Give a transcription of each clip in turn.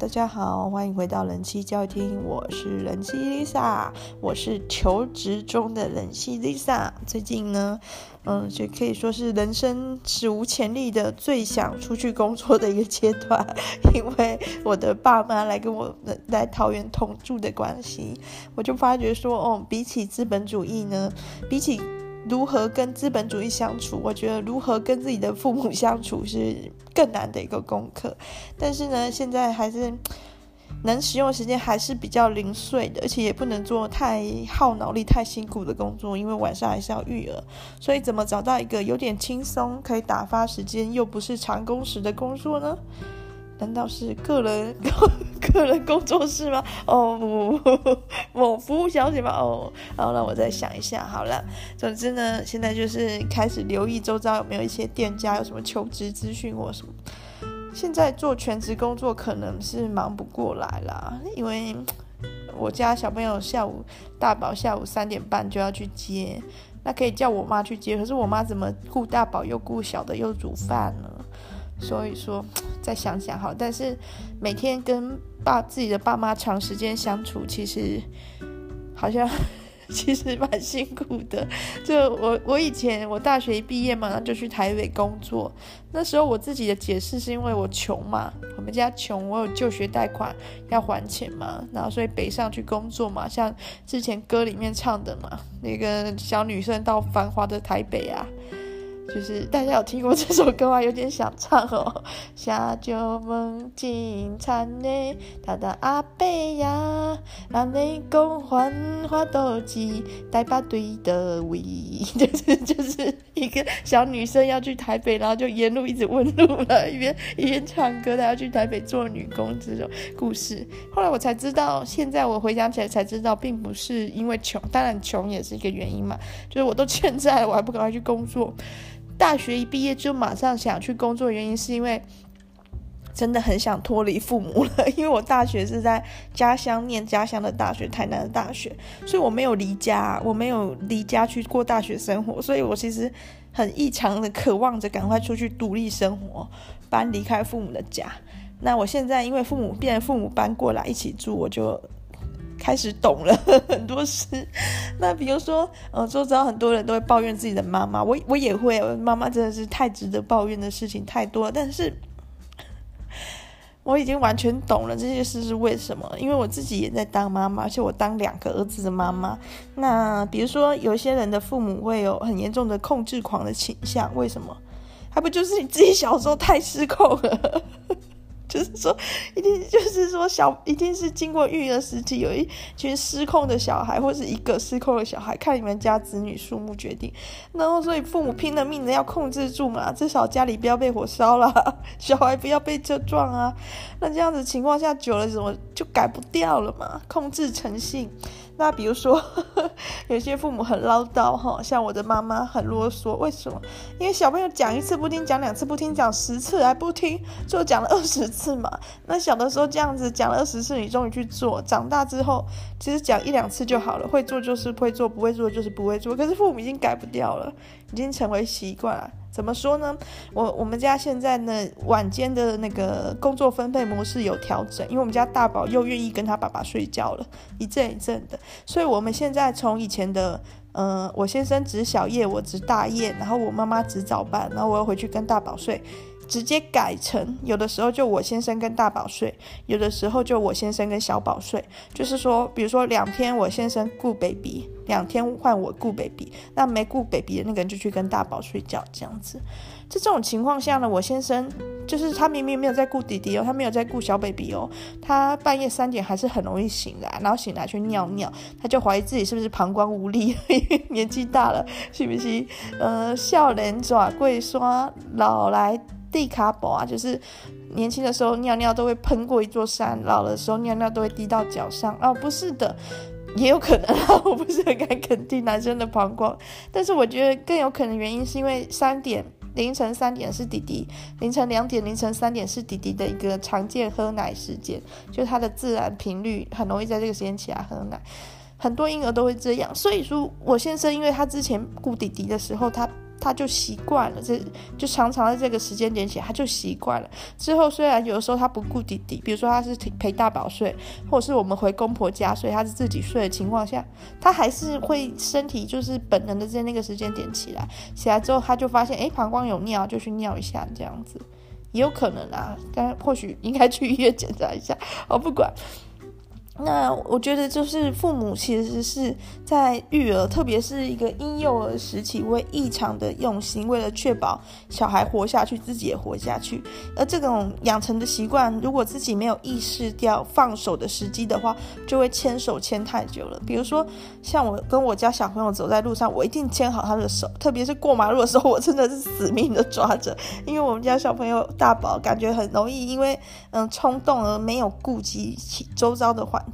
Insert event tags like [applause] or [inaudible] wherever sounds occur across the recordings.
大家好，欢迎回到人气教育厅，我是人气 Lisa，我是求职中的人气 Lisa。最近呢，嗯，就可以说是人生史无前例的最想出去工作的一个阶段，因为我的爸妈来跟我来桃园同住的关系，我就发觉说，哦，比起资本主义呢，比起如何跟资本主义相处？我觉得如何跟自己的父母相处是更难的一个功课。但是呢，现在还是能使用的时间还是比较零碎的，而且也不能做太耗脑力、太辛苦的工作，因为晚上还是要育儿。所以，怎么找到一个有点轻松、可以打发时间又不是长工时的工作呢？难道是个人 [laughs] 个人工作室吗？哦，某 [laughs] 服务小姐吗？哦，好，让我再想一下。好了，总之呢，现在就是开始留意周遭有没有一些店家有什么求职资讯或什么。现在做全职工作可能是忙不过来啦，因为我家小朋友下午大宝下午三点半就要去接，那可以叫我妈去接，可是我妈怎么顾大宝又顾小的又煮饭呢？所以说，再想想好。但是每天跟爸自己的爸妈长时间相处，其实好像 [laughs] 其实蛮辛苦的。就我我以前我大学一毕业嘛，就去台北工作。那时候我自己的解释是因为我穷嘛，我们家穷，我有就学贷款要还钱嘛，然后所以北上去工作嘛。像之前歌里面唱的嘛，那个小女生到繁华的台北啊。就是大家有听过这首歌吗？有点想唱哦。下酒梦金钗呢，他的阿伯呀，让你共还花斗鸡，带把对的味。就 [laughs] 是就是一个小女生要去台北，然后就沿路一直问路了，一边一边唱歌，她要去台北做女工这种故事。后来我才知道，现在我回想起来才知道，并不是因为穷，当然穷也是一个原因嘛。就是我都欠债了，我还不赶快去工作。大学一毕业就马上想去工作原因是因为真的很想脱离父母了，[laughs] 因为我大学是在家乡念家乡的大学，台南的大学，所以我没有离家，我没有离家去过大学生活，所以我其实很异常的渴望着赶快出去独立生活，搬离开父母的家。那我现在因为父母变父母搬过来一起住，我就。开始懂了 [laughs] 很多事，那比如说，呃，周遭很多人都会抱怨自己的妈妈，我我也会，妈妈真的是太值得抱怨的事情太多了。但是，我已经完全懂了这些事是为什么，因为我自己也在当妈妈，而且我当两个儿子的妈妈。那比如说，有些人的父母会有很严重的控制狂的倾向，为什么？还不就是你自己小时候太失控了？就是说，一定就是说小，一定是经过育儿时期，有一群失控的小孩，或是一个失控的小孩，看你们家子女数目决定。然后，所以父母拼了命的要控制住嘛，至少家里不要被火烧了，[laughs] 小孩不要被车撞啊。那这样子情况下久了，怎么就改不掉了嘛？控制成性。那比如说，呵 [laughs] 呵有些父母很唠叨哈，像我的妈妈很啰嗦，为什么？因为小朋友讲一次不听，讲两次不听，讲十次还不听，就讲了二十次嘛。那小的时候这样子讲了二十次，你终于去做，长大之后其实讲一两次就好了，会做就是会做，不会做就是不会做。可是父母已经改不掉了，已经成为习惯了。怎么说呢？我我们家现在呢，晚间的那个工作分配模式有调整，因为我们家大宝又愿意跟他爸爸睡觉了，一阵一阵的，所以我们现在从以前的，嗯、我先生值小夜，我值大夜，然后我妈妈值早班，然后我要回去跟大宝睡。直接改成有的时候就我先生跟大宝睡，有的时候就我先生跟小宝睡。就是说，比如说两天我先生顾 baby，两天换我顾 baby，那没顾 baby 的那个人就去跟大宝睡觉，这样子。在这种情况下呢，我先生就是他明明没有在顾弟弟哦，他没有在顾小 baby 哦，他半夜三点还是很容易醒来，然后醒来去尿尿，他就怀疑自己是不是膀胱无力，年纪大了是不是？呃，笑脸爪贵刷老来。地卡宝啊，就是年轻的时候尿尿都会喷过一座山，老的时候尿尿都会滴到脚上。哦，不是的，也有可能啊，[laughs] 我不是很敢肯定男生的膀胱，但是我觉得更有可能原因是因为三点凌晨三点是弟弟，凌晨两点凌晨三点是弟弟的一个常见喝奶时间，就他的自然频率很容易在这个时间起来喝奶。很多婴儿都会这样，所以说我先生因为他之前顾弟弟的时候他。他就习惯了，这就常常在这个时间点起，他就习惯了。之后虽然有的时候他不顾弟弟，比如说他是陪大宝睡，或者是我们回公婆家睡，他是自己睡的情况下，他还是会身体就是本能的在那个时间点起来，起来之后他就发现，诶，膀胱有尿，就去尿一下这样子，也有可能啊，但或许应该去医院检查一下。我不管。那我觉得就是父母其实是在育儿，特别是一个婴幼儿时期，会异常的用心，为了确保小孩活下去，自己也活下去。而这种养成的习惯，如果自己没有意识掉放手的时机的话，就会牵手牵太久了。比如说，像我跟我家小朋友走在路上，我一定牵好他的手，特别是过马路的时候，我真的是死命的抓着，因为我们家小朋友大宝感觉很容易因为嗯冲动而没有顾及周遭的环。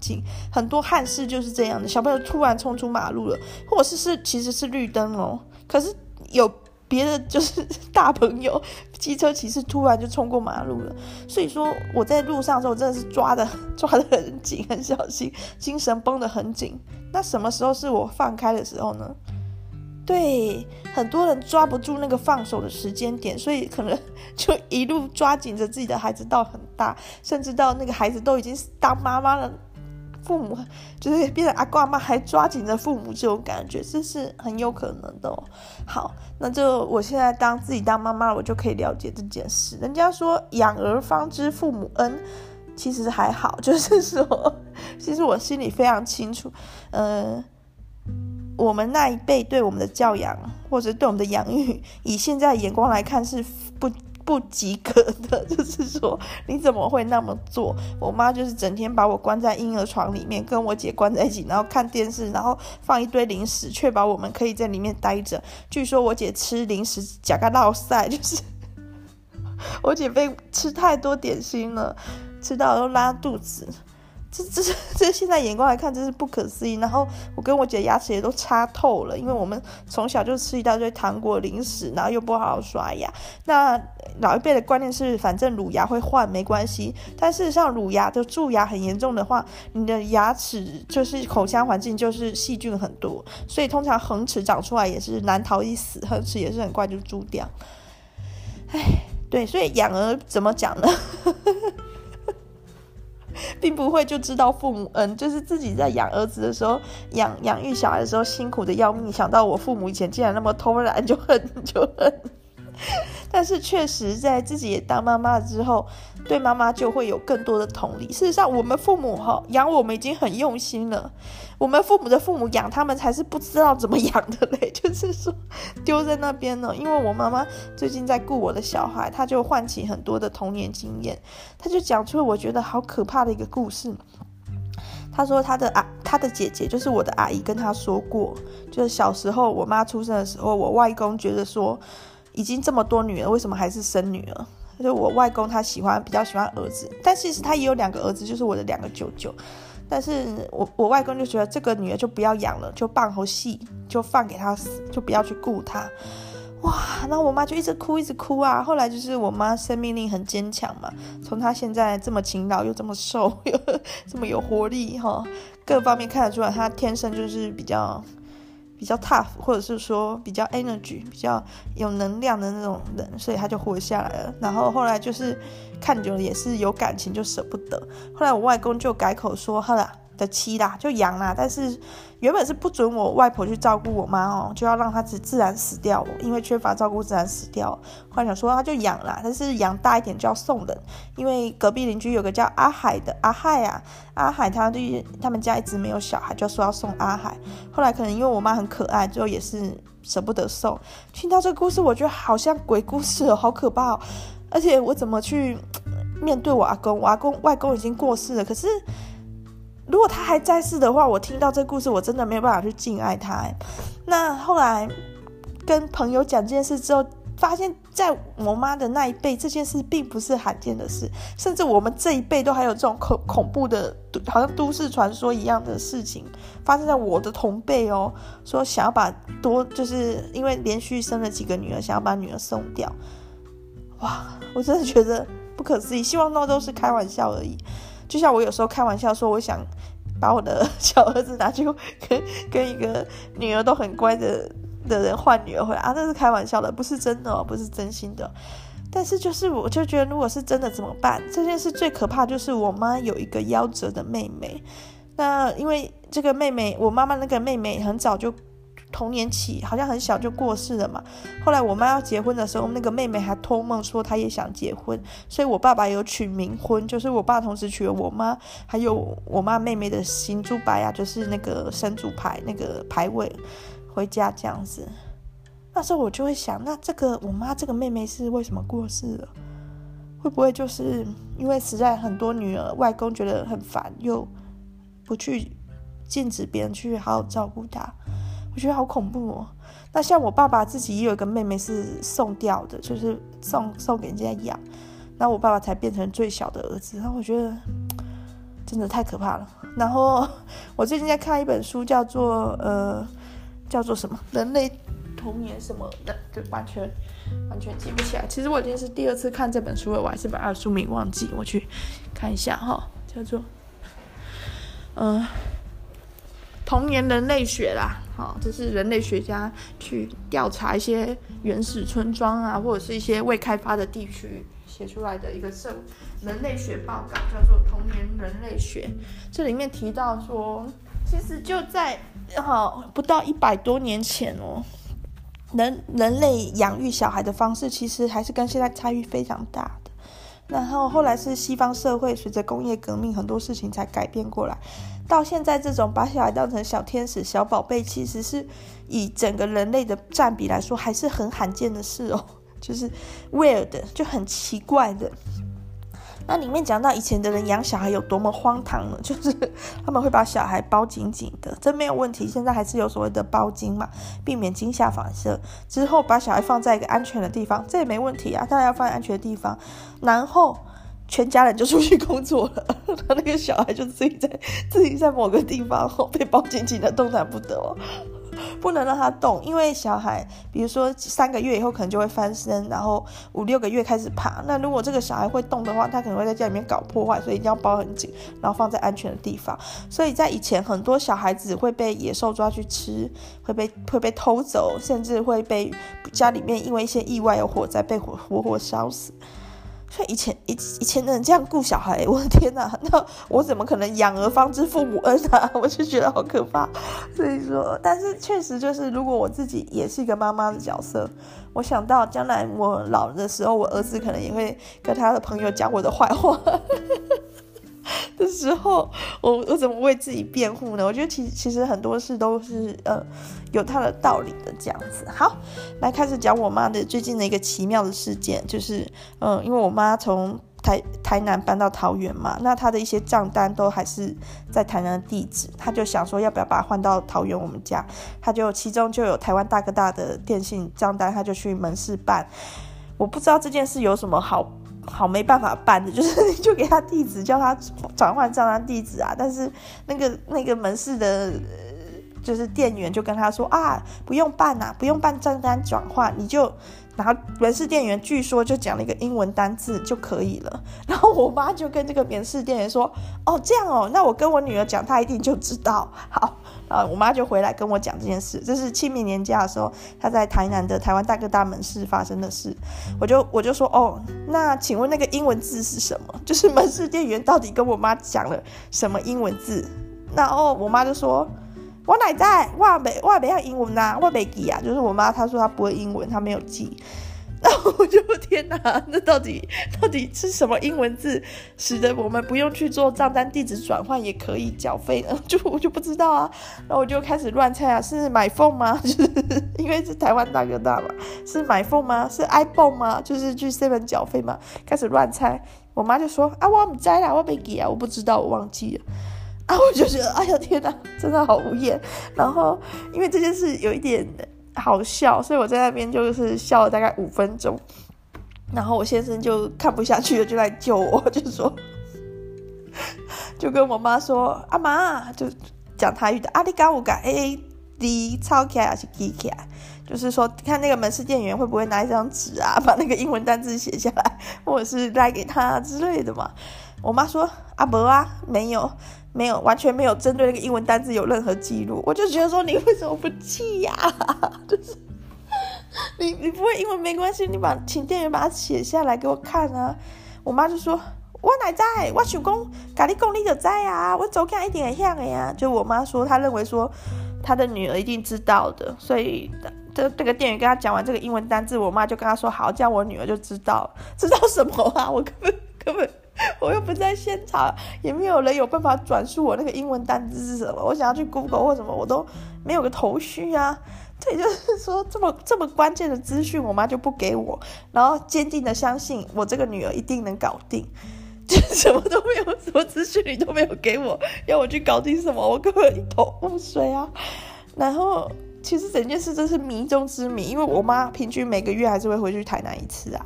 很多憾事就是这样的，小朋友突然冲出马路了，或者是是其实是绿灯哦，可是有别的就是 [laughs] 大朋友，机车骑士突然就冲过马路了。所以说我在路上的时候真的是抓的 [laughs] 抓得很紧，很小心，精神绷得很紧。那什么时候是我放开的时候呢？对，很多人抓不住那个放手的时间点，所以可能 [laughs] 就一路抓紧着自己的孩子到很大，甚至到那个孩子都已经当妈妈了。父母就是变成阿公阿妈，还抓紧着父母这种感觉，这是很有可能的。好，那就我现在当自己当妈妈，我就可以了解这件事。人家说养儿方知父母恩，其实还好，[laughs] 就是说，其实我心里非常清楚，呃，我们那一辈对我们的教养，或者对我们的养育，以现在眼光来看是不。及格的，[laughs] 就是说你怎么会那么做？我妈就是整天把我关在婴儿床里面，跟我姐关在一起，然后看电视，然后放一堆零食，确保我们可以在里面待着。据说我姐吃零食假个闹塞，[laughs] 就是 [laughs] 我姐被吃太多点心了，吃到都拉肚子。这这 [laughs] 这现在眼光来看，真是不可思议。然后我跟我姐牙齿也都差透了，因为我们从小就吃一大堆糖果零食，然后又不好好刷牙。那老一辈的观念是，反正乳牙会换没关系。但事实上，乳牙的蛀牙很严重的话，你的牙齿就是口腔环境就是细菌很多，所以通常恒齿长出来也是难逃一死，恒齿也是很快就蛀掉。哎，对，所以养儿怎么讲呢？[laughs] [laughs] 并不会就知道父母恩，就是自己在养儿子的时候，养养育小孩的时候辛苦的要命。想到我父母以前竟然那么偷懒，就恨就恨。[laughs] 但是确实在自己也当妈妈之后，对妈妈就会有更多的同理。事实上，我们父母哈养我们已经很用心了。我们父母的父母养他们才是不知道怎么养的嘞，[laughs] 就是说丢在那边呢。因为我妈妈最近在顾我的小孩，她就唤起很多的童年经验，她就讲出了我觉得好可怕的一个故事。她说她的啊，她的姐姐就是我的阿姨跟她说过，就是小时候我妈出生的时候，我外公觉得说已经这么多女儿，为什么还是生女儿？就我外公他喜欢比较喜欢儿子，但其实他也有两个儿子，就是我的两个舅舅。但是我我外公就觉得这个女儿就不要养了，就放后戏，就放给她死，就不要去顾她。哇，那我妈就一直哭，一直哭啊。后来就是我妈生命力很坚强嘛，从她现在这么勤劳又这么瘦又 [laughs] 这么有活力哈，各方面看得出来，她天生就是比较。比较 tough，或者是说比较 energy，比较有能量的那种人，所以他就活下来了。然后后来就是看久了也是有感情，就舍不得。后来我外公就改口说：“好啦。”的妻啦，就养啦，但是原本是不准我外婆去照顾我妈哦，就要让她自自然死掉，因为缺乏照顾自然死掉。后来想说她就养啦，但是养大一点就要送人，因为隔壁邻居有个叫阿海的阿海啊，阿海他对他们家一直没有小孩，就说要送阿海。后来可能因为我妈很可爱，最后也是舍不得送。听到这个故事，我觉得好像鬼故事哦，好可怕，而且我怎么去面对我阿公？我阿公外公已经过世了，可是。如果他还在世的话，我听到这故事，我真的没有办法去敬爱他。那后来跟朋友讲这件事之后，发现在我妈的那一辈，这件事并不是罕见的事，甚至我们这一辈都还有这种恐恐怖的，好像都市传说一样的事情发生在我的同辈哦。说想要把多，就是因为连续生了几个女儿，想要把女儿送掉。哇，我真的觉得不可思议。希望那都是开玩笑而已。就像我有时候开玩笑说，我想把我的 [laughs] 小儿子拿去跟跟一个女儿都很乖的的人换女儿回来啊，那是开玩笑的，不是真的哦，不是真心的。但是就是我就觉得，如果是真的怎么办？这件事最可怕就是我妈有一个夭折的妹妹，那因为这个妹妹，我妈妈那个妹妹很早就。童年起好像很小就过世了嘛。后来我妈要结婚的时候，那个妹妹还托梦说她也想结婚，所以我爸爸有取冥婚，就是我爸同时娶了我妈，还有我妈妹妹的行珠牌啊，就是那个神主牌那个牌位回家这样子。那时候我就会想，那这个我妈这个妹妹是为什么过世了？会不会就是因为实在很多女儿外公觉得很烦，又不去禁止别人去好好照顾她？我觉得好恐怖哦。那像我爸爸自己也有个妹妹是送掉的，就是送送给人家养，那我爸爸才变成最小的儿子。然后我觉得真的太可怕了。然后 [laughs] 我最近在看一本书，叫做呃叫做什么《人类童年》什么的，就完全完全记不起来。其实我已经是第二次看这本书了，我还是把它的书名忘记。我去看一下哈，叫做嗯。童年人类学啦，好，这是人类学家去调查一些原始村庄啊，或者是一些未开发的地区写出来的一个社人类学报告，叫做《童年人类学》。这里面提到说，其实就在好不到一百多年前哦，人人类养育小孩的方式其实还是跟现在差异非常大的。然后后来是西方社会随着工业革命，很多事情才改变过来。到现在这种把小孩当成小天使、小宝贝，其实是以整个人类的占比来说，还是很罕见的事哦，[laughs] 就是 weird，就很奇怪的。那里面讲到以前的人养小孩有多么荒唐呢？[laughs] 就是他们会把小孩包紧紧的，这没有问题。现在还是有所谓的包惊嘛，避免惊吓反射。之后把小孩放在一个安全的地方，这也没问题啊。当然要放在安全的地方，然后全家人就出去工作了，[laughs] 他那个小孩就自己在自己在某个地方被包紧紧的，动弹不得哦。不能让他动，因为小孩，比如说三个月以后可能就会翻身，然后五六个月开始爬。那如果这个小孩会动的话，他可能会在家里面搞破坏，所以一定要包很紧，然后放在安全的地方。所以在以前，很多小孩子会被野兽抓去吃，会被会被偷走，甚至会被家里面因为一些意外有火灾被活活活烧死。所以以前以以前的人这样顾小孩，我的天哪！[laughs] 那我怎么可能养儿方知父母恩啊？[laughs] 我就觉得好可怕。所以说，但是确实就是，如果我自己也是一个妈妈的角色，我想到将来我老的时候，我儿子可能也会跟他的朋友讲我的坏话。[laughs] [laughs] 的时候，我我怎么为自己辩护呢？我觉得其其实很多事都是呃有它的道理的这样子。好，来开始讲我妈的最近的一个奇妙的事件，就是嗯、因为我妈从台台南搬到桃园嘛，那她的一些账单都还是在台南的地址，她就想说要不要把它换到桃园我们家，她就其中就有台湾大哥大的电信账单，她就去门市办。我不知道这件事有什么好。好没办法办的，[laughs] 就是你就给他地址，叫他转换账单地址啊。但是那个那个门市的，就是店员就跟他说啊，不用办呐，不用办账单转换，你就。然后门市店员据说就讲了一个英文单字就可以了。然后我妈就跟这个门市店员说：“哦，这样哦，那我跟我女儿讲，她一定就知道。”好，然后我妈就回来跟我讲这件事。这是清明年假的时候，她在台南的台湾大哥大门市发生的事。我就我就说：“哦，那请问那个英文字是什么？[laughs] 就是门市店员到底跟我妈讲了什么英文字？”然后我妈就说。我哪在？我没我没要英文呐、啊，我没记啊。就是我妈她说她不会英文，她没有记。[laughs] 然后我就天哪，那到底到底是什么英文字，使得我们不用去做账单地址转换也可以缴费呢？[laughs] 就我就不知道啊。然后我就开始乱猜啊，是买 phone 吗？[laughs] 就是因为是台湾大哥大嘛，是买 phone 吗？是 iPhone 吗？就是去 seven 缴费嘛？开始乱猜。我妈就说啊，我不知啦，我没记啊，我不知道，我忘记了。啊，我就觉得，哎呀天哪，真的好无言。然后，因为这件事有一点好笑，所以我在那边就是笑了大概五分钟。然后我先生就看不下去了，就来救我，就说，[laughs] 就跟我妈说，阿妈，就讲台语的，阿里嘎乌嘎 A D 抄起来还是记起来，就是说看那个门市店员会不会拿一张纸啊，把那个英文单字写下来，或者是带给他之类的嘛。我妈说，阿伯啊，没有。没有完全没有针对那个英文单字有任何记录。我就觉得说，你为什么不记呀、[laughs] 就是你你不会英文没关系，你把请店员把它写下来给我看啊。我妈就说。我哪在？我想讲，跟你讲你就知啊。我走起一定会晓的呀。就我妈说，她认为说，她的女儿一定知道的。所以，这这个店员跟她讲完这个英文单字，我妈就跟她说：“好，叫我女儿就知道，知道什么啊？我根本根本 [laughs] 我又不在现场，也没有人有办法转述我那个英文单字是什么。我想要去 Google 或什么，我都没有个头绪啊。这也就是说，这么这么关键的资讯，我妈就不给我，然后坚定的相信我这个女儿一定能搞定。”就什么都没有，什么资讯你都没有给我，要我去搞定什么？我根本一头雾水啊！然后其实整件事真是谜中之谜，因为我妈平均每个月还是会回去台南一次啊。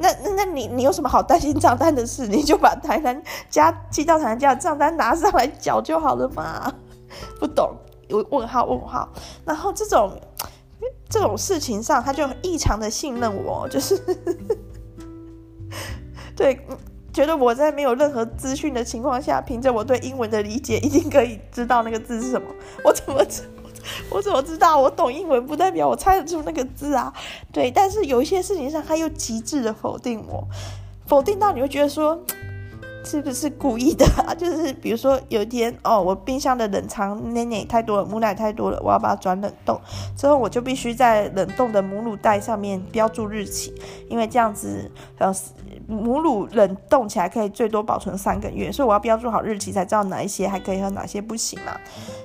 那那那你你有什么好担心 [laughs] 账单的事？你就把台南家寄到台南家的账单拿上来缴就好了嘛。不懂，有问号问号。然后这种这种事情上，他就异常的信任我，就是 [laughs] 对。觉得我在没有任何资讯的情况下，凭着我对英文的理解，一定可以知道那个字是什么。我怎么知？[laughs] 我怎么知道？我懂英文不代表我猜得出那个字啊。对，但是有一些事情上，他又极致的否定我，否定到你会觉得说，[tsk] 是不是故意的啊？[laughs] 就是比如说有一天哦，我冰箱的冷藏奶奶太多了，母奶太多了，我要把它转冷冻，之后我就必须在冷冻的母乳袋上面标注日期，因为这样子呃。母乳冷冻起来可以最多保存三个月，所以我要标注好日期，才知道哪一些还可以喝，哪些不行嘛。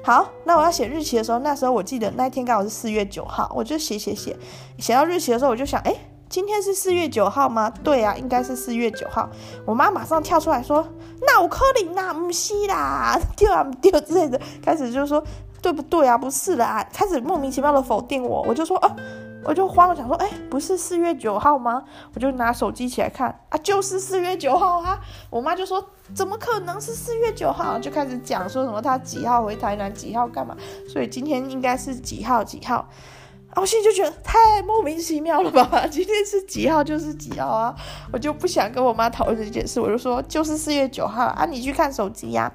好，那我要写日期的时候，那时候我记得那天刚好是四月九号，我就写写写，写到日期的时候，我就想，哎，今天是四月九号吗？对啊，应该是四月九号。我妈马上跳出来说，那我可能啦，不是啦，[laughs] 丢啊丢之类的，开始就说对不对啊？不是啦，开始莫名其妙的否定我，我就说啊。我就慌了，想说，哎、不是四月九号吗？我就拿手机起来看，啊，就是四月九号啊！我妈就说，怎么可能是四月九号？就开始讲说什么她几号回台南，几号干嘛？所以今天应该是几号几号？啊，我现在就觉得太莫名其妙了吧？[laughs] 今天是几号就是几号啊！我就不想跟我妈讨论这件事，我就说就是四月九号啊！你去看手机呀、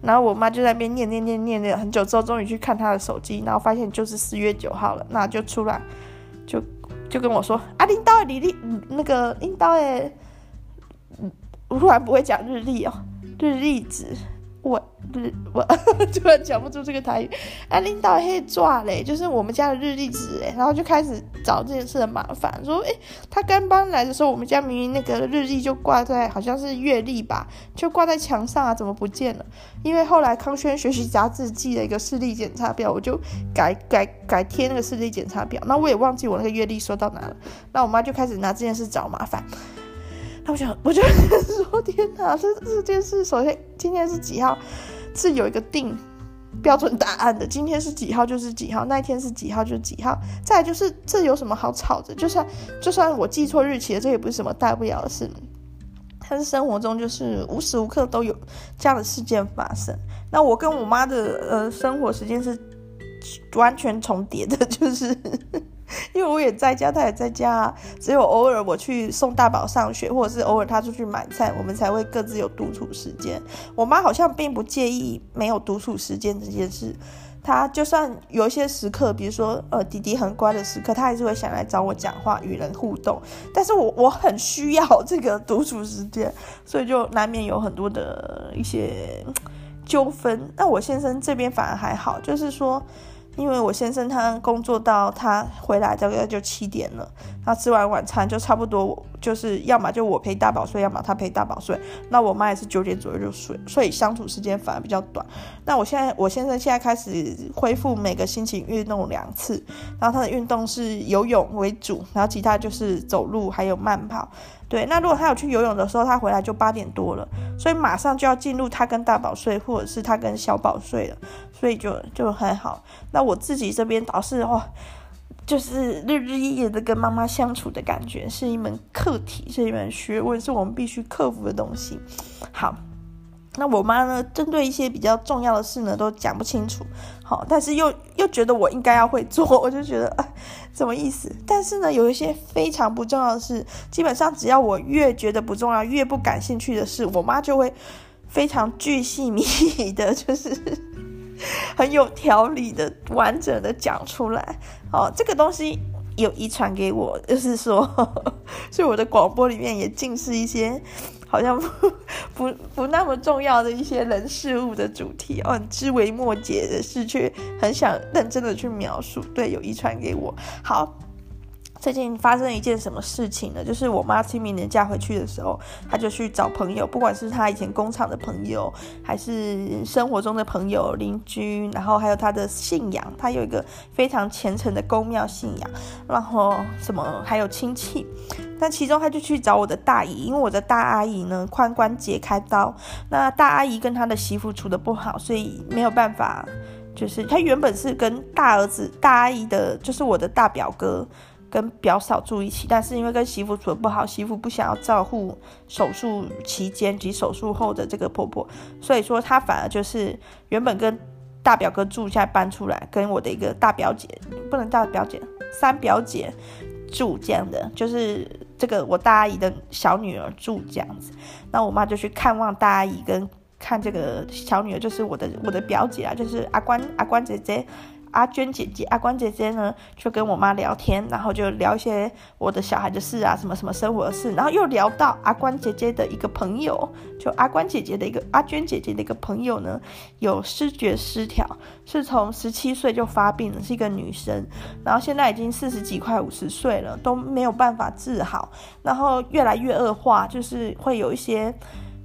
然后我妈就在那边念念念念念很久之后，终于去看她的手机，然后发现就是四月九号了，那就出来。就就跟我说啊，领导的日历，那个领导哎，我突然不会讲日历哦，日历纸。我日我 [laughs] 突然讲不出这个台语，啊，领导黑抓嘞，就是我们家的日历纸哎，然后就开始找这件事的麻烦，说哎、他刚搬来的时候，我们家明明那个日历就挂在好像是月历吧，就挂在墙上啊，怎么不见了？因为后来康轩学习杂志寄了一个视力检查表，我就改改改贴那个视力检查表，那我也忘记我那个月历收到哪了，那我妈就开始拿这件事找麻烦。那我想，我就说天哪，这这件事，首先今天是几号，是有一个定标准答案的。今天是几号就是几号，那一天是几号就是几号。再就是，这有什么好吵的？就算就算我记错日期了，这也不是什么大不了的事。但是生活中就是无时无刻都有这样的事件发生。那我跟我妈的呃生活时间是完全重叠的，[laughs] 就是。[laughs] 因为我也在家，他也在家，只有偶尔我去送大宝上学，或者是偶尔他出去买菜，我们才会各自有独处时间。我妈好像并不介意没有独处时间这件事，她就算有一些时刻，比如说呃弟弟很乖的时刻，她还是会想来找我讲话，与人互动。但是我我很需要这个独处时间，所以就难免有很多的一些纠纷。那我先生这边反而还好，就是说。因为我先生他工作到他回来大概就七点了，他吃完晚餐就差不多就是要么就我陪大宝睡，要么他陪大宝睡。那我妈也是九点左右就睡，所以相处时间反而比较短。那我现在我先生现在开始恢复每个星期运动两次，然后他的运动是游泳为主，然后其他就是走路还有慢跑。对，那如果他有去游泳的时候，他回来就八点多了，所以马上就要进入他跟大宝睡，或者是他跟小宝睡了，所以就就很好。那我自己这边倒是哦，就是日日夜夜的跟妈妈相处的感觉，是一门课题，是一门学问，是我们必须克服的东西。好。那我妈呢，针对一些比较重要的事呢，都讲不清楚，好，但是又又觉得我应该要会做，我就觉得啊，什么意思？但是呢，有一些非常不重要的事，基本上只要我越觉得不重要、越不感兴趣的事，我妈就会非常巨细靡遗的，就是 [laughs] 很有条理的、完整的讲出来。哦，这个东西有遗传给我，[laughs] 就是说，[laughs] 所以我的广播里面也尽是一些好像不不不那么重要的一些人事物的主题哦，知微末节的事，却很想认真的去描述。对，有遗传给我。好。最近发生一件什么事情呢？就是我妈清明年假回去的时候，她就去找朋友，不管是她以前工厂的朋友，还是生活中的朋友、邻居，然后还有她的信仰，她有一个非常虔诚的宫庙信仰，然后什么还有亲戚。但其中她就去找我的大姨，因为我的大阿姨呢髋关节开刀，那大阿姨跟她的媳妇处得不好，所以没有办法，就是她原本是跟大儿子大阿姨的，就是我的大表哥。跟表嫂住一起，但是因为跟媳妇处得不好，媳妇不想要照顾手术期间及手术后的这个婆婆，所以说她反而就是原本跟大表哥住，现在搬出来跟我的一个大表姐，不能大表姐，三表姐住这样的，就是这个我大阿姨的小女儿住这样子，那我妈就去看望大阿姨跟看这个小女儿，就是我的我的表姐啊，就是阿关阿关姐姐。阿娟姐姐、阿关姐姐呢，就跟我妈聊天，然后就聊一些我的小孩的事啊，什么什么生活的事，然后又聊到阿关姐姐的一个朋友，就阿关姐姐的一个阿娟姐姐的一个朋友呢，有视觉失调，是从十七岁就发病了，是一个女生，然后现在已经四十几快五十岁了，都没有办法治好，然后越来越恶化，就是会有一些。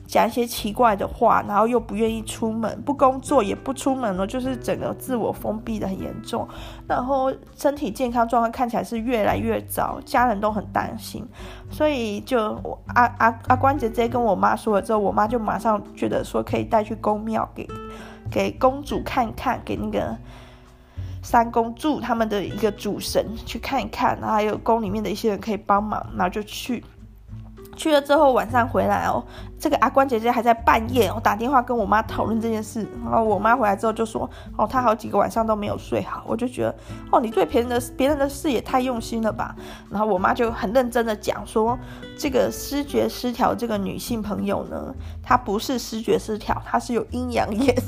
讲一些奇怪的话，然后又不愿意出门，不工作也不出门了，就是整个自我封闭的很严重，然后身体健康状况看起来是越来越糟，家人都很担心，所以就我阿阿阿关姐姐跟我妈说了之后，我妈就马上觉得说可以带去宫庙给给公主看看，给那个三公主他们的一个主神去看一看，然后还有宫里面的一些人可以帮忙，然后就去。去了之后晚上回来哦，这个阿关姐姐还在半夜哦打电话跟我妈讨论这件事，然后我妈回来之后就说哦，她好几个晚上都没有睡好，我就觉得哦，你对别人的别人的事也太用心了吧。然后我妈就很认真的讲说，这个失觉失调这个女性朋友呢，她不是失觉失调，她是有阴阳眼。[laughs]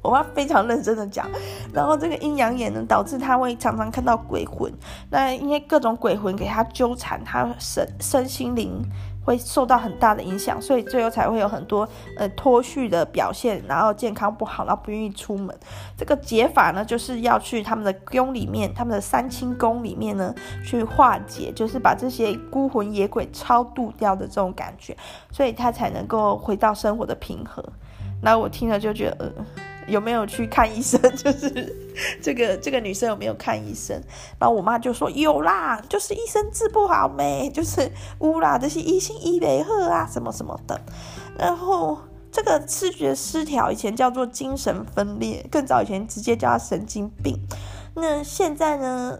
我妈非常认真的讲，然后这个阴阳眼呢，导致她会常常看到鬼魂，那因为各种鬼魂给她纠缠，她身身心灵。会受到很大的影响，所以最后才会有很多呃脱序的表现，然后健康不好，然后不愿意出门。这个解法呢，就是要去他们的宫里面，他们的三清宫里面呢去化解，就是把这些孤魂野鬼超度掉的这种感觉，所以他才能够回到生活的平和。那我听了就觉得，呃。有没有去看医生？[laughs] 就是这个这个女生有没有看医生？然后我妈就说有啦，就是医生治不好没，就是乌啦，这些医生医没好啊，什么什么的。然后这个视觉失调以前叫做精神分裂，更早以前直接叫他神经病。那现在呢？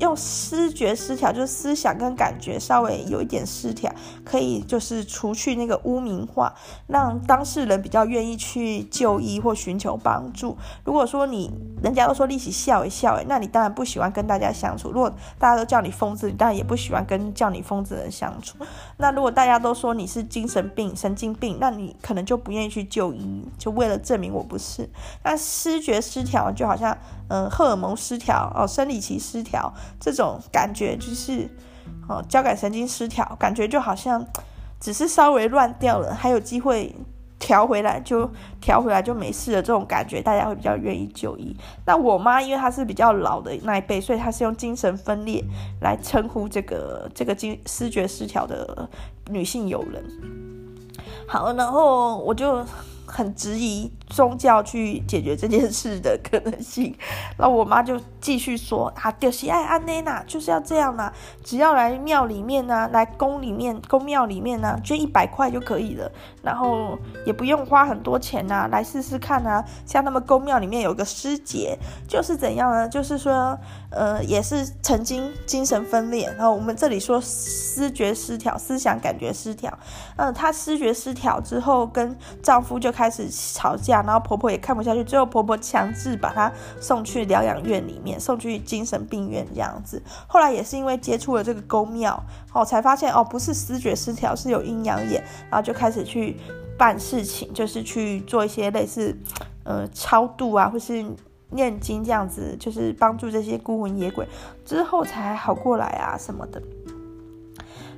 用思觉失调，就是思想跟感觉稍微有一点失调，可以就是除去那个污名化，让当事人比较愿意去就医或寻求帮助。如果说你人家都说立即笑一笑，诶，那你当然不喜欢跟大家相处。如果大家都叫你疯子，你当然也不喜欢跟叫你疯子的人相处。那如果大家都说你是精神病、神经病，那你可能就不愿意去就医，就为了证明我不是。那视觉失调就好像。嗯，荷尔蒙失调哦，生理期失调，这种感觉就是哦，交感神经失调，感觉就好像只是稍微乱掉了，还有机会调回来就调回来就没事了。这种感觉大家会比较愿意就医。那我妈因为她是比较老的那一辈，所以她是用精神分裂来称呼这个这个精视觉失调的女性友人。好，然后我就。很质疑宗教去解决这件事的可能性，那我妈就继续说啊，就是爱安内娜，就是要这样呐，只要来庙里面呐，来宫里面、宫庙里面呢，捐一百块就可以了，然后也不用花很多钱呐，来试试看呐。像他们宫庙里面有个师姐，就是怎样呢？就是说，呃，也是曾经精神分裂，然后我们这里说思觉失调，思想感觉失调，嗯，她思觉失调之后跟丈夫就。开始吵架，然后婆婆也看不下去，最后婆婆强制把她送去疗养院里面，送去精神病院这样子。后来也是因为接触了这个宫庙，哦，才发现哦，不是思觉失调，是有阴阳眼，然后就开始去办事情，就是去做一些类似呃超度啊，或是念经这样子，就是帮助这些孤魂野鬼之后才好过来啊什么的。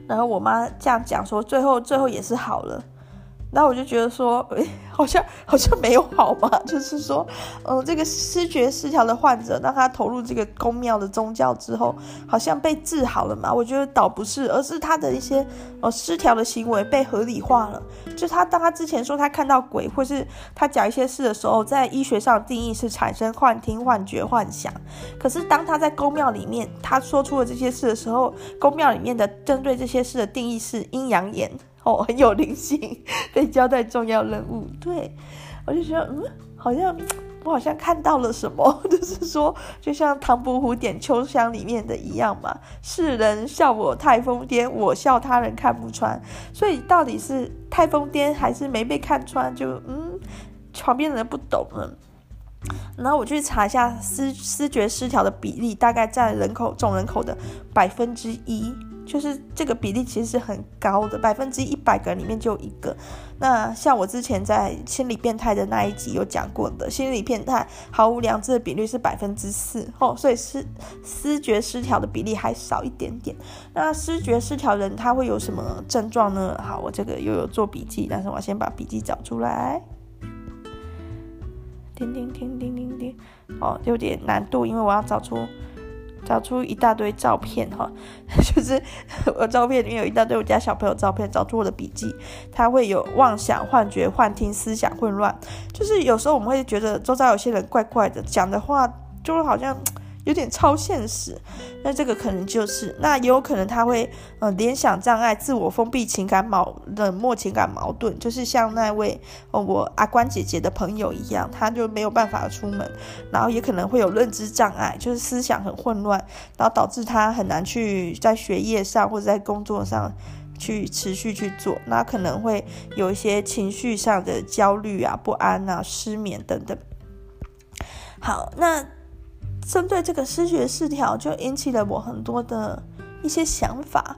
然后我妈这样讲说，最后最后也是好了。然后我就觉得说，诶，好像好像没有好嘛，就是说，嗯，这个失觉失调的患者，当他投入这个宫庙的宗教之后，好像被治好了嘛？我觉得倒不是，而是他的一些呃失调的行为被合理化了。就他当他之前说他看到鬼，或是他讲一些事的时候，在医学上定义是产生幻听、幻觉、幻想。可是当他在宫庙里面他说出了这些事的时候，宫庙里面的针对这些事的定义是阴阳眼。哦，很有灵性，被交代重要任务。对，我就觉得，嗯，好像我好像看到了什么，[laughs] 就是说，就像唐伯虎点秋香里面的一样嘛，世人笑我太疯癫，我笑他人看不穿。所以到底是太疯癫还是没被看穿？就嗯，旁边的人不懂了。然后我去查一下思思觉失调的比例，大概占人口总人口的百分之一。就是这个比例其实是很高的，百分之一百个人里面就有一个。那像我之前在心理变态的那一集有讲过的，心理变态毫无良知的比率是百分之四哦，所以思思觉失调的比例还少一点点。那思觉失调人他会有什么症状呢？好，我这个又有做笔记，但是我先把笔记找出来。叮叮叮叮叮叮，哦，有点难度，因为我要找出。找出一大堆照片哈，[laughs] 就是我照片里面有一大堆我家小朋友照片，找出我的笔记，他会有妄想、幻觉、幻听、思想混乱，就是有时候我们会觉得周遭有些人怪怪的，讲的话就好像。有点超现实，那这个可能就是，那也有可能他会呃联想障碍、自我封闭、情感矛冷漠、情感矛盾，就是像那位呃我阿关姐姐的朋友一样，他就没有办法出门，然后也可能会有认知障碍，就是思想很混乱，然后导致他很难去在学业上或者在工作上去持续去做，那可能会有一些情绪上的焦虑啊、不安啊、失眠等等。好，那。针对这个失觉失调，就引起了我很多的一些想法，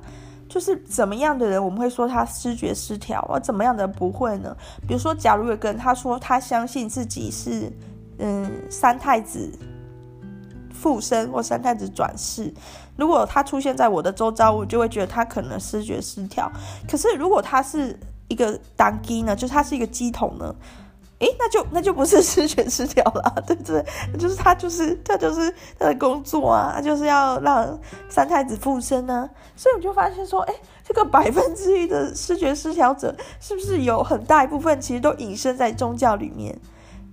就是怎么样的人我们会说他失觉失调，而怎么样的不会呢？比如说，假如有个人他说他相信自己是嗯三太子附身或三太子转世，如果他出现在我的周遭，我就会觉得他可能失觉失调。可是如果他是一个当机呢，就是他是一个乩童呢？哎，那就那就不是 [laughs] 思觉失调了，对不对？就是他就是他就是他的工作啊，他就是要让三太子附身呢、啊。所以我就发现说，哎，这个百分之一的失觉失调者，是不是有很大一部分其实都隐身在宗教里面？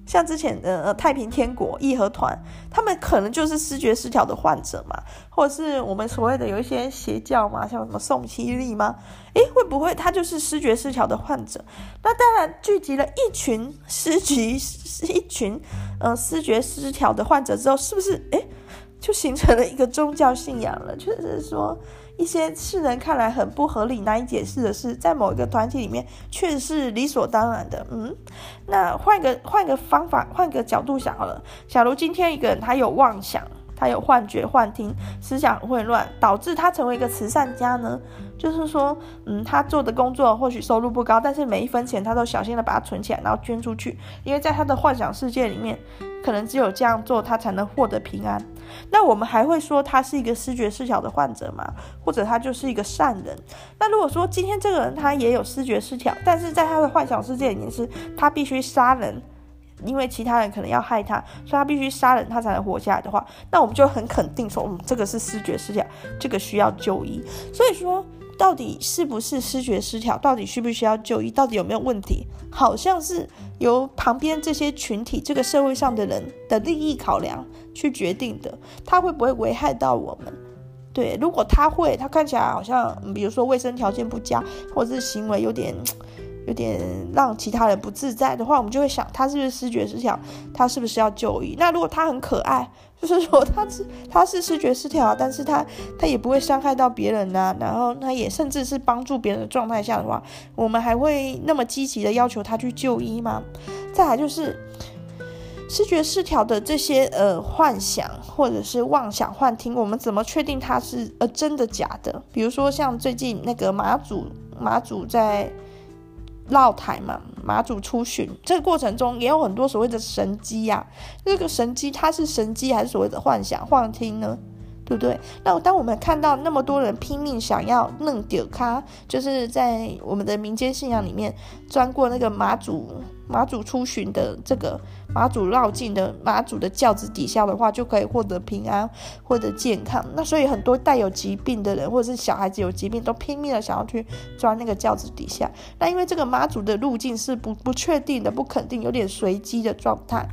像之前的呃太平天国义和团，他们可能就是思觉失调的患者嘛，或者是我们所谓的有一些邪教嘛，像什么宋七力吗？诶，会不会他就是思觉失调的患者？那当然聚集了一群思觉一群呃思觉失调的患者之后，是不是诶就形成了一个宗教信仰了？就是说。一些世人看来很不合理、难以解释的事，在某一个团体里面却是理所当然的。嗯，那换个换个方法，换个角度想好了。假如今天一个人他有妄想，他有幻觉、幻听，思想很混乱，导致他成为一个慈善家呢？就是说，嗯，他做的工作或许收入不高，但是每一分钱他都小心的把它存起来，然后捐出去，因为在他的幻想世界里面，可能只有这样做，他才能获得平安。那我们还会说他是一个视觉失调的患者吗？或者他就是一个善人？那如果说今天这个人他也有视觉失调，但是在他的幻想世界里面是他必须杀人，因为其他人可能要害他，所以他必须杀人他才能活下来的话，那我们就很肯定说，嗯，这个是视觉失调，这个需要就医。所以说。到底是不是思觉失调？到底需不需要就医？到底有没有问题？好像是由旁边这些群体、这个社会上的人的利益考量去决定的。他会不会危害到我们？对，如果他会，他看起来好像，比如说卫生条件不佳，或者是行为有点。有点让其他人不自在的话，我们就会想他是不是思觉失调，他是不是要就医？那如果他很可爱，就是说他是他是视觉失调，但是他他也不会伤害到别人呐、然后他也甚至是帮助别人的状态下的话，我们还会那么积极的要求他去就医吗？再来就是视觉失调的这些呃幻想或者是妄想幻听，我们怎么确定他是呃真的假的？比如说像最近那个马祖马祖在。闹台嘛，妈祖出巡，这个过程中也有很多所谓的神机呀、啊。这个神机它是神机还是所谓的幻想幻听呢？对不对？那当我们看到那么多人拼命想要弄丢卡，就是在我们的民间信仰里面钻过那个妈祖妈祖出巡的这个妈祖绕境的妈祖的轿子底下的话，就可以获得平安，获得健康。那所以很多带有疾病的人，或者是小孩子有疾病，都拼命的想要去钻那个轿子底下。那因为这个妈祖的路径是不不确定的、不肯定、有点随机的状态。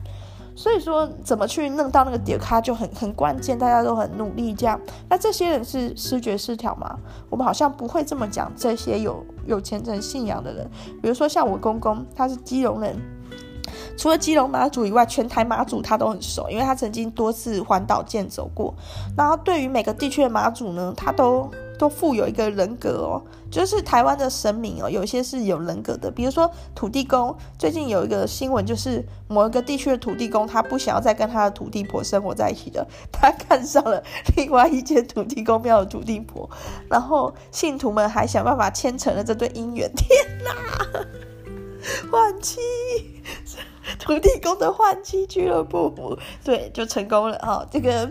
所以说，怎么去弄到那个点卡就很很关键，大家都很努力这样。那这些人是思觉失调吗？我们好像不会这么讲。这些有有虔诚信仰的人，比如说像我公公，他是基隆人，除了基隆妈祖以外，全台妈祖他都很熟，因为他曾经多次环岛健走过。然后对于每个地区的妈祖呢，他都。都富有一个人格哦，就是台湾的神明哦，有些是有人格的，比如说土地公。最近有一个新闻，就是某一个地区的土地公，他不想要再跟他的土地婆生活在一起了，[laughs] 他看上了另外一间土地公庙的土地婆，然后信徒们还想办法牵成了这对姻缘。天哪，换妻，土地公的换妻俱乐部，对，就成功了哈、哦。这个，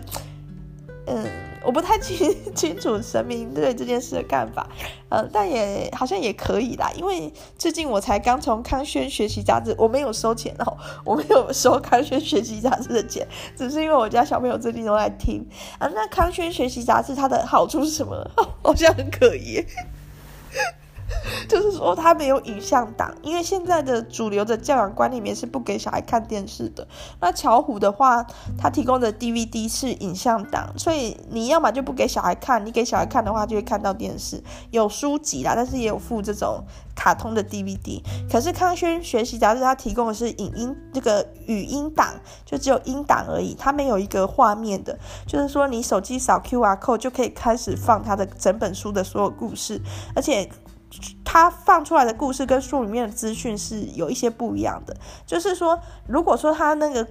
嗯。我不太清 [laughs] 清楚神明对这件事的看法，呃，但也好像也可以啦，因为最近我才刚从康轩学习杂志，我没有收钱哦，我没有收康轩学习杂志的钱，只是因为我家小朋友最近都在听啊。那康轩学习杂志它的好处是什么？[laughs] 好像很可疑。[laughs] 就是说，他没有影像档，因为现在的主流的教养观里面是不给小孩看电视的。那巧虎的话，他提供的 DVD 是影像档，所以你要么就不给小孩看，你给小孩看的话就会看到电视，有书籍啦，但是也有附这种卡通的 DVD。可是康轩学习杂志它提供的是影音这个语音档，就只有音档而已，它没有一个画面的，就是说你手机扫 QR code 就可以开始放他的整本书的所有故事，而且。他放出来的故事跟书里面的资讯是有一些不一样的，就是说，如果说他那个。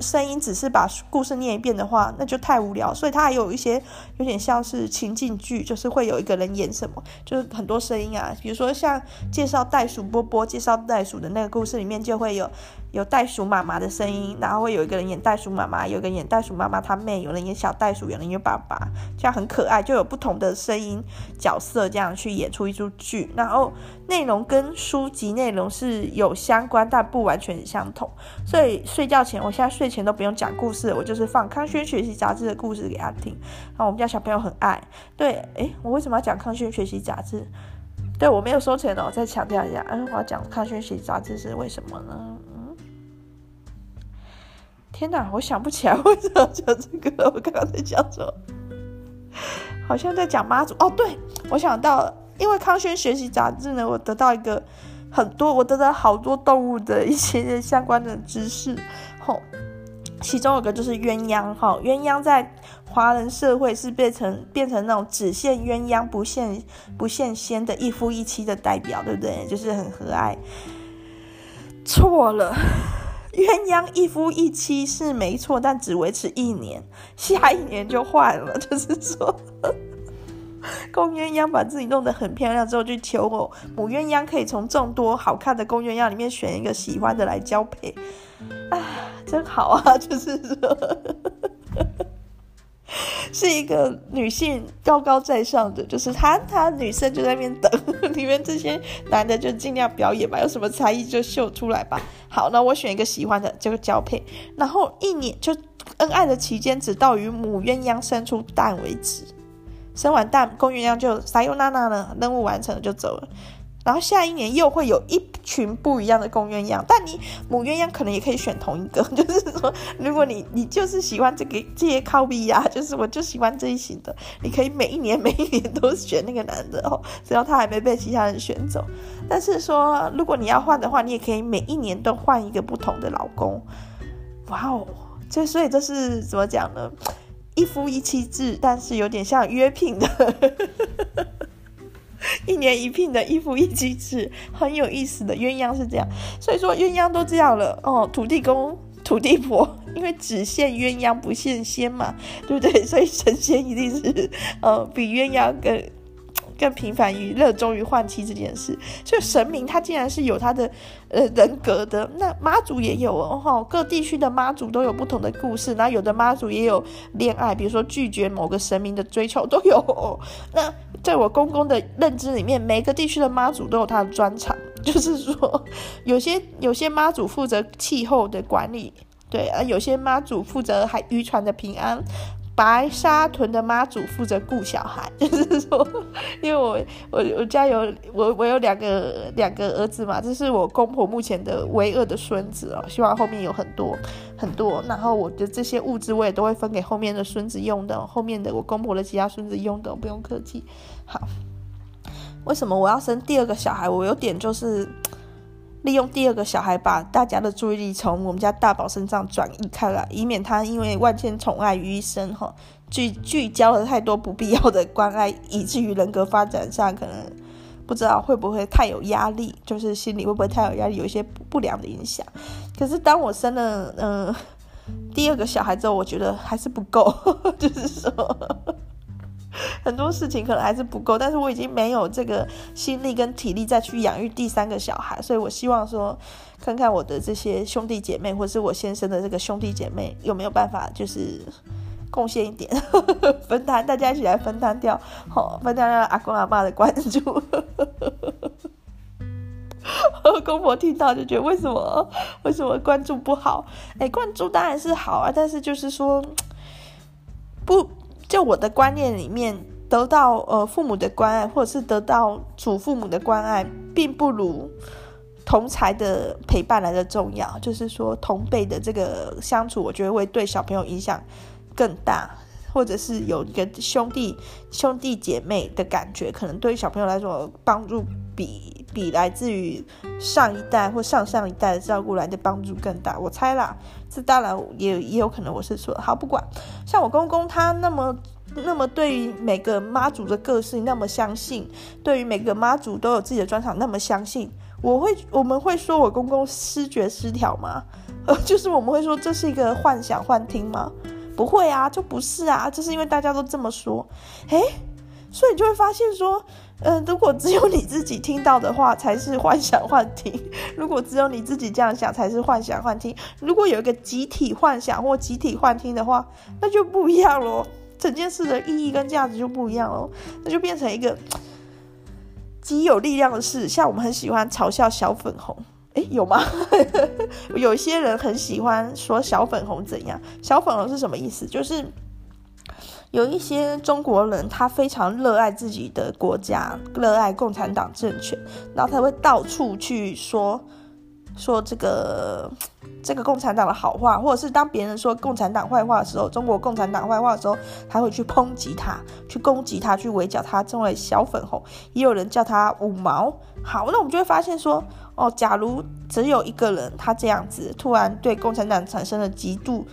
声音只是把故事念一遍的话，那就太无聊。所以他还有一些有点像是情景剧，就是会有一个人演什么，就是很多声音啊。比如说像介绍袋鼠波波，介绍袋鼠的那个故事里面就会有有袋鼠妈妈的声音，然后会有一个人演袋鼠妈妈，有个人演袋鼠妈妈她妹，有人演小袋鼠，有人演爸爸，这样很可爱，就有不同的声音角色这样去演出一出剧。然后内容跟书籍内容是有相关，但不完全相同。所以睡觉前，我现在睡。前都不用讲故事，我就是放康轩学习杂志的故事给他听。然后我们家小朋友很爱。对，诶，我为什么要讲康轩学习杂志？对，我没有收钱哦，我再强调一下。嗯，我要讲康轩学习杂志是为什么呢？天哪，我想不起来为什么要讲这个。我刚刚在讲什么？好像在讲妈祖。哦，对，我想到了，因为康轩学习杂志呢，我得到一个很多，我得到好多动物的一些相关的知识。吼。其中有个就是鸳鸯哈，鸳鸯在华人社会是变成变成那种只羡鸳鸯不羡不羡仙的一夫一妻的代表，对不对？就是很和蔼。错了，鸳鸯一夫一妻是没错，但只维持一年，[laughs] 下一年就换了。[laughs] 就是说，[laughs] 公鸳鸯把自己弄得很漂亮之后，去求偶，母鸳鸯可以从众多好看的公鸳鸯里面选一个喜欢的来交配。啊，真好啊！就是说，[laughs] 是一个女性高高在上的，就是她，她女生就在那边等，[laughs] 里面这些男的就尽量表演吧，有什么才艺就秀出来吧。好，那我选一个喜欢的，这个交配，然后一年就恩爱的期间，只到与母鸳鸯生出蛋为止，生完蛋，公鸳鸯就撒由那拉了，任务完成了就走了。然后下一年又会有一群不一样的公鸳鸯，但你母鸳鸯可能也可以选同一个，[laughs] 就是说，如果你你就是喜欢这个这些靠比呀，就是我就喜欢这一型的，你可以每一年每一年都选那个男的哦，只要他还没被其他人选走。但是说，如果你要换的话，你也可以每一年都换一个不同的老公。哇哦，这所以这是怎么讲呢？一夫一妻制，但是有点像约聘的。一年一聘的一夫一妻制，很有意思的鸳鸯是这样，所以说鸳鸯都这样了哦。土地公、土地婆，因为只羡鸳鸯不羡仙嘛，对不对？[laughs] 所以神仙一定是呃比鸳鸯更更频繁于热衷于换妻这件事。所以神明他竟然是有他的呃人格的，那妈祖也有哦，各地区的妈祖都有不同的故事，那有的妈祖也有恋爱，比如说拒绝某个神明的追求都有。那在我公公的认知里面，每个地区的妈祖都有他的专长，[laughs] 就是说有些有些妈祖负责气候的管理。对啊，有些妈祖负责海渔船的平安，白沙屯的妈祖负责顾小孩，[laughs] 就是说，因为我我我家有我我有两个两个儿子嘛，这是我公婆目前的唯二的孙子哦，希望后面有很多很多，然后我的这些物资我也都会分给后面的孙子用的，后面的我公婆的其他孙子用的，不用客气。好，为什么我要生第二个小孩？我有点就是。利用第二个小孩，把大家的注意力从我们家大宝身上转移开来，以免他因为万千宠爱于一身，哈，聚聚焦了太多不必要的关爱，以至于人格发展上可能不知道会不会太有压力，就是心里会不会太有压力，有一些不良的影响。可是当我生了嗯、第二个小孩之后，我觉得还是不够，[laughs] 就是说。[laughs] 很多事情可能还是不够，但是我已经没有这个心力跟体力再去养育第三个小孩，所以我希望说，看看我的这些兄弟姐妹，或是我先生的这个兄弟姐妹有没有办法，就是贡献一点，[laughs] 分摊，大家一起来分摊掉，好，分担掉阿公阿妈的关注。[laughs] 公婆听到就觉得为什么为什么关注不好？哎，关注当然是好啊，但是就是说不。就我的观念里面，得到呃父母的关爱，或者是得到祖父母的关爱，并不如同才的陪伴来的重要。就是说，同辈的这个相处，我觉得会对小朋友影响更大，或者是有一个兄弟兄弟姐妹的感觉，可能对于小朋友来说帮助比比来自于上一代或上上一代的照顾来的帮助更大。我猜啦。这当然也也有可能我是说好，不管像我公公他那么那么对于每个妈祖的个性那么相信，对于每个妈祖都有自己的专场那么相信，我会我们会说我公公失觉失调吗？呃，[laughs] 就是我们会说这是一个幻想幻听吗？不会啊，就不是啊，就是因为大家都这么说，诶，所以你就会发现说。嗯、如果只有你自己听到的话，才是幻想幻听；[laughs] 如果只有你自己这样想，才是幻想幻听。如果有一个集体幻想或集体幻听的话，那就不一样喽。整件事的意义跟价值就不一样喽，那就变成一个极有力量的事。像我们很喜欢嘲笑小粉红，诶，有吗？[laughs] 有些人很喜欢说小粉红怎样？小粉红是什么意思？就是。有一些中国人，他非常热爱自己的国家，热爱共产党政权，然后他会到处去说说这个这个共产党的好话，或者是当别人说共产党坏话的时候，中国共产党坏话的时候，他会去抨击他，去攻击他，去围剿他，称为小粉红，也有人叫他五毛。好，那我们就会发现说，哦，假如只有一个人他这样子，突然对共产党产生了极度。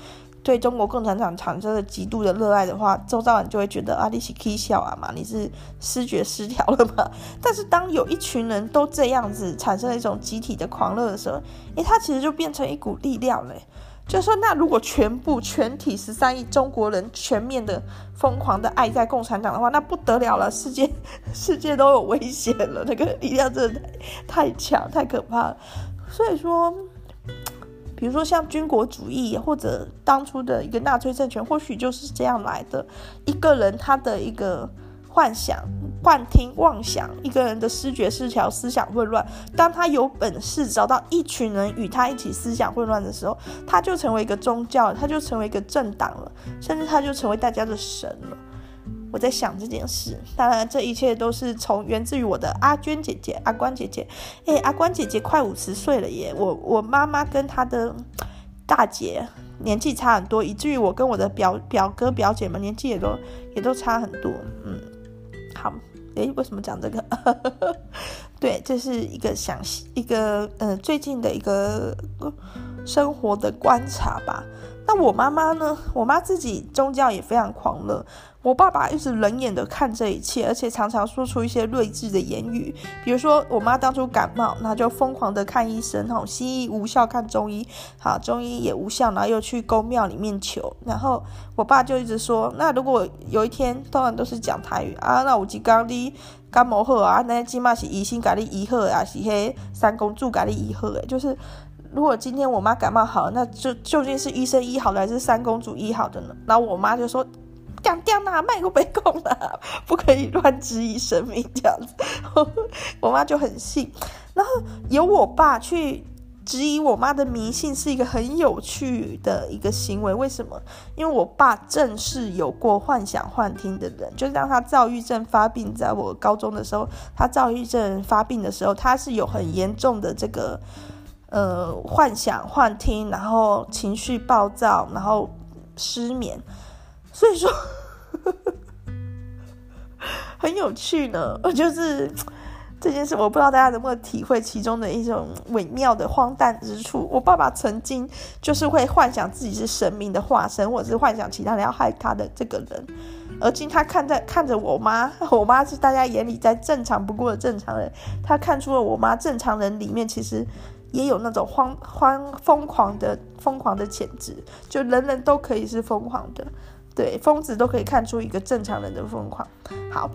对中国共产党产生了极度的热爱的话，周遭人就会觉得啊，你是可以笑啊嘛，你是视觉失调了嘛。[laughs] 但是当有一群人都这样子产生了一种集体的狂热的时候，诶，它其实就变成一股力量了。就说，那如果全部全体十三亿中国人全面的疯狂的爱在共产党的话，那不得了了，世界世界都有危险了。那个力量真的太强太可怕了。所以说。比如说像军国主义，或者当初的一个纳粹政权，或许就是这样来的。一个人他的一个幻想、幻听、妄想，一个人的思觉失调、思想混乱。当他有本事找到一群人与他一起思想混乱的时候，他就成为一个宗教，他就成为一个政党了，甚至他就成为大家的神了。我在想这件事，当然这一切都是从源自于我的阿娟姐姐、阿关姐姐。诶，阿关姐姐快五十岁了耶！我我妈妈跟她的大姐年纪差很多，以至于我跟我的表表哥表姐们年纪也都也都差很多。嗯，好，诶，为什么讲这个？[laughs] 对，这是一个想一个呃最近的一个生活的观察吧。那我妈妈呢？我妈自己宗教也非常狂热。我爸爸一直冷眼的看这一切，而且常常说出一些睿智的言语，比如说我妈当初感冒，那就疯狂的看医生，吼，西医无效看中医，好，中医也无效，然后又去宫庙里面求，然后我爸就一直说，那如果有一天，当然都是讲台语啊，那我就刚你感冒好啊，那起码是医生给你医好，啊是迄三公主给你医好，就是如果今天我妈感冒好，那就究竟是医生医好的，还是三公主医好的呢？然后我妈就说。讲掉哪卖个被供的，[laughs] 不可以乱质疑神明这样子。[laughs] 我妈就很信，然后由我爸去质疑我妈的迷信，是一个很有趣的一个行为。为什么？因为我爸正是有过幻想幻听的人，就是当他躁郁症发病，在我高中的时候，他躁郁症发病的时候，他是有很严重的这个呃幻想幻听，然后情绪暴躁，然后失眠。所以说，[laughs] 很有趣呢。就是这件事，我不知道大家能不能体会其中的一种微妙的荒诞之处。我爸爸曾经就是会幻想自己是神明的化身，或者是幻想其他人要害他的这个人。而今他看在看着我妈，我妈是大家眼里再正常不过的正常人。他看出了我妈正常人里面其实也有那种慌慌疯狂的疯狂的潜质，就人人都可以是疯狂的。对，疯子都可以看出一个正常人的疯狂。好，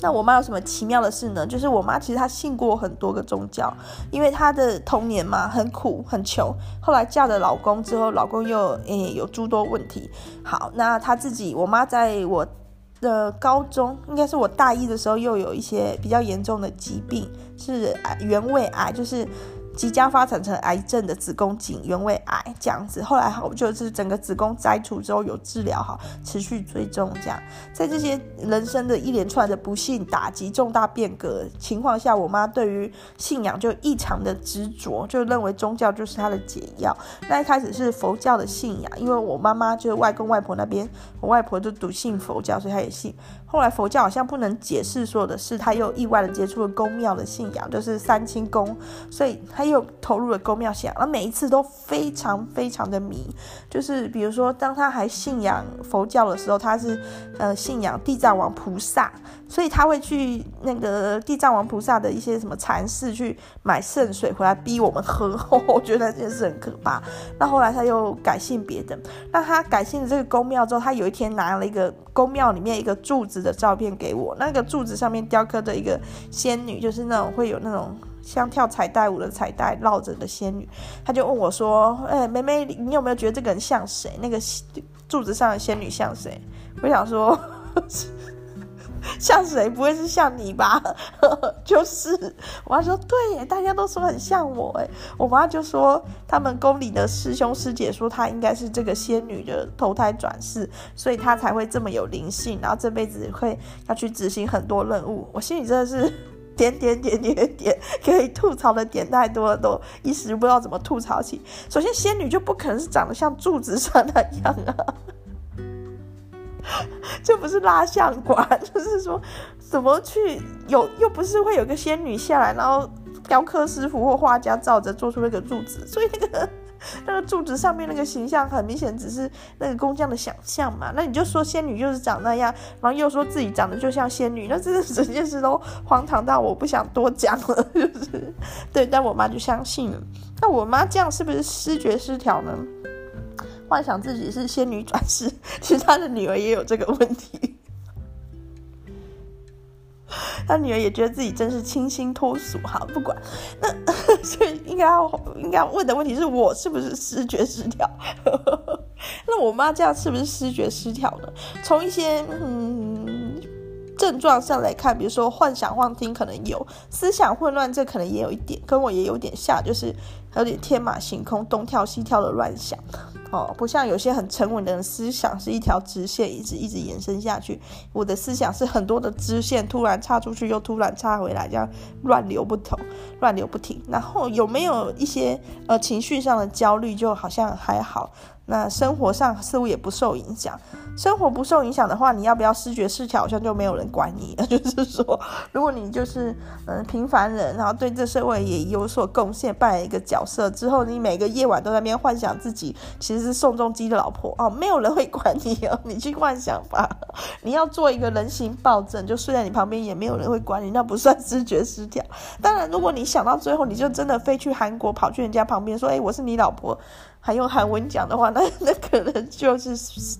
那我妈有什么奇妙的事呢？就是我妈其实她信过很多个宗教，因为她的童年嘛很苦很穷，后来嫁了老公之后，老公又诶有诸多问题。好，那她自己，我妈在我的高中，应该是我大一的时候，又有一些比较严重的疾病，是，原位癌，就是。即将发展成癌症的子宫颈原位癌这样子，后来好就是整个子宫摘除之后有治疗好，持续追踪这样，在这些人生的一连串的不幸打击、重大变革情况下，我妈对于信仰就异常的执着，就认为宗教就是她的解药。那一开始是佛教的信仰，因为我妈妈就是外公外婆那边，我外婆就笃信佛教，所以她也信。后来佛教好像不能解释所有的事，他又意外的接触了宫庙的信仰，就是三清宫，所以他又投入了宫庙信仰，而每一次都非常非常的迷，就是比如说当他还信仰佛教的时候，他是呃信仰地藏王菩萨，所以他会去那个地藏王菩萨的一些什么禅寺去买圣水回来逼我们喝，[laughs] 我觉得这件事很可怕。那后来他又改信别的，那他改信了这个宫庙之后，他有一天拿了一个宫庙里面一个柱子。的照片给我，那个柱子上面雕刻着一个仙女，就是那种会有那种像跳彩带舞的彩带绕着的仙女。他就问我说：“哎、妹妹，你有没有觉得这个人像谁？那个柱子上的仙女像谁？”我想说。[laughs] [laughs] 像谁？不会是像你吧？[laughs] 就是，我妈说对耶，大家都说很像我哎。我妈就说他们宫里的师兄师姐说她应该是这个仙女的投胎转世，所以她才会这么有灵性，然后这辈子会要去执行很多任务。我心里真的是 [laughs] 点点点点点，可以吐槽的点太多了，都一时不知道怎么吐槽起。首先，仙女就不可能是长得像柱子上那样啊。这不是蜡像馆，[laughs] 就是说怎么去有，又不是会有个仙女下来，然后雕刻师傅或画家照着做出那个柱子，所以那个那个柱子上面那个形象很明显只是那个工匠的想象嘛。那你就说仙女就是长那样，然后又说自己长得就像仙女，那真的整件事都荒唐到我不想多讲了，[laughs] 就是对，但我妈就相信了。那我妈这样是不是视觉失调呢？幻想自己是仙女转世，[laughs] 其实他的女儿也有这个问题。[laughs] 他女儿也觉得自己真是清新脱俗，哈，不管。那 [laughs] 所以应该要应该问的问题是我是不是思觉失调？那我妈这样是不是思觉失调呢？从一些嗯症状上来看，比如说幻想幻听可能有，思想混乱这可能也有一点，跟我也有点像，就是有点天马行空，东跳西跳的乱想。哦，不像有些很沉稳的人，思想是一条直线，一直一直延伸下去。我的思想是很多的支线，突然插出去，又突然插回来，这样乱流不同，乱流不停。然后有没有一些呃情绪上的焦虑，就好像还好。那生活上似乎也不受影响。生活不受影响的话，你要不要视觉失调，好像就没有人管你了。[laughs] 就是说，如果你就是嗯平凡人，然后对这社会也有所贡献，扮演一个角色之后，你每个夜晚都在那边幻想自己其实是宋仲基的老婆哦，没有人会管你哦，[laughs] 你去幻想吧。你要做一个人形暴政，就睡在你旁边，也没有人会管你，那不算思觉失调。当然，如果你想到最后，你就真的飞去韩国，跑去人家旁边说：“哎，我是你老婆。”还用韩文讲的话，那 [laughs] 那可能就是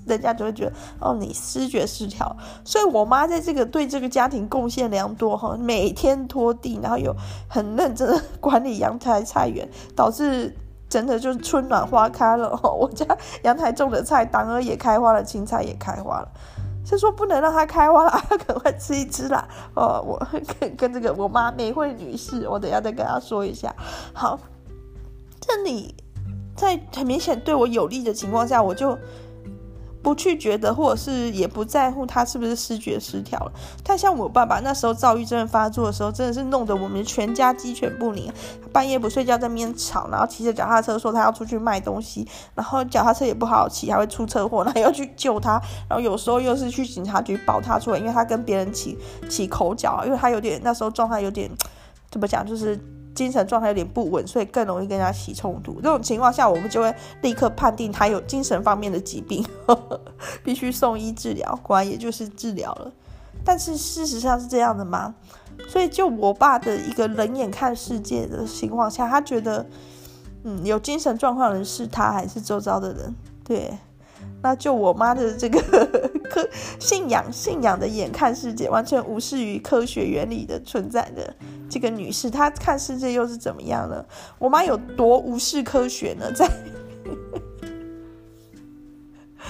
人家就会觉得哦，你思觉失调。所以我妈在这个对这个家庭贡献良多哈，每天拖地，然后有很认真的管理阳台菜园，导致真的就是春暖花开了。[laughs] 我家阳台种的菜，当儿也开花了，青菜也开花了。是说不能让它开花了，赶快吃一吃啦。[laughs] 哦，我跟跟这个我妈美惠女士，我等下再跟她说一下。好，这里。在很明显对我有利的情况下，我就不去觉得，或者是也不在乎他是不是视觉失调了。他像我爸爸那时候躁郁症发作的时候，真的是弄得我们全家鸡犬不宁。半夜不睡觉在那边吵，然后骑着脚踏车说他要出去卖东西，然后脚踏车也不好骑，还会出车祸，然后要去救他。然后有时候又是去警察局保他出来，因为他跟别人起起口角，因为他有点那时候状态有点怎么讲，就是。[tsk] 精神状态有点不稳，所以更容易跟人家起冲突。这种情况下，我们就会立刻判定他有精神方面的疾病，呵呵，必须送医治疗。果然也就是治疗了。但是事实上是这样的吗？所以就我爸的一个冷眼看世界的情况下，他觉得，嗯，有精神状况的人是他还是周遭的人？对。那就我妈的这个 [laughs] 科信仰信仰的眼看世界，完全无视于科学原理的存在的这个女士，她看世界又是怎么样呢？我妈有多无视科学呢？在。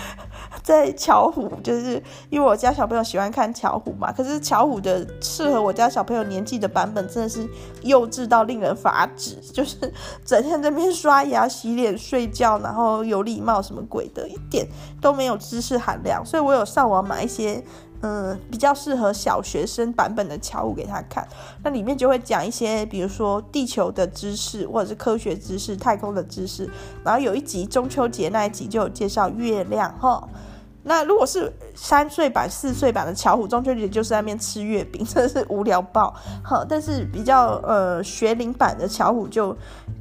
[laughs] 在巧虎，就是因为我家小朋友喜欢看巧虎嘛。可是巧虎的适合我家小朋友年纪的版本，真的是幼稚到令人发指。就是整天在那边刷牙、洗脸、睡觉，然后有礼貌什么鬼的，一点都没有知识含量。所以我有上网买一些，嗯，比较适合小学生版本的巧虎给他看。那里面就会讲一些，比如说地球的知识，或者是科学知识、太空的知识。然后有一集中秋节那一集就有介绍月亮，哈。那如果是三岁版、四岁版的巧虎，中秋节就是在那边吃月饼，真的是无聊爆。好，但是比较呃学龄版的巧虎就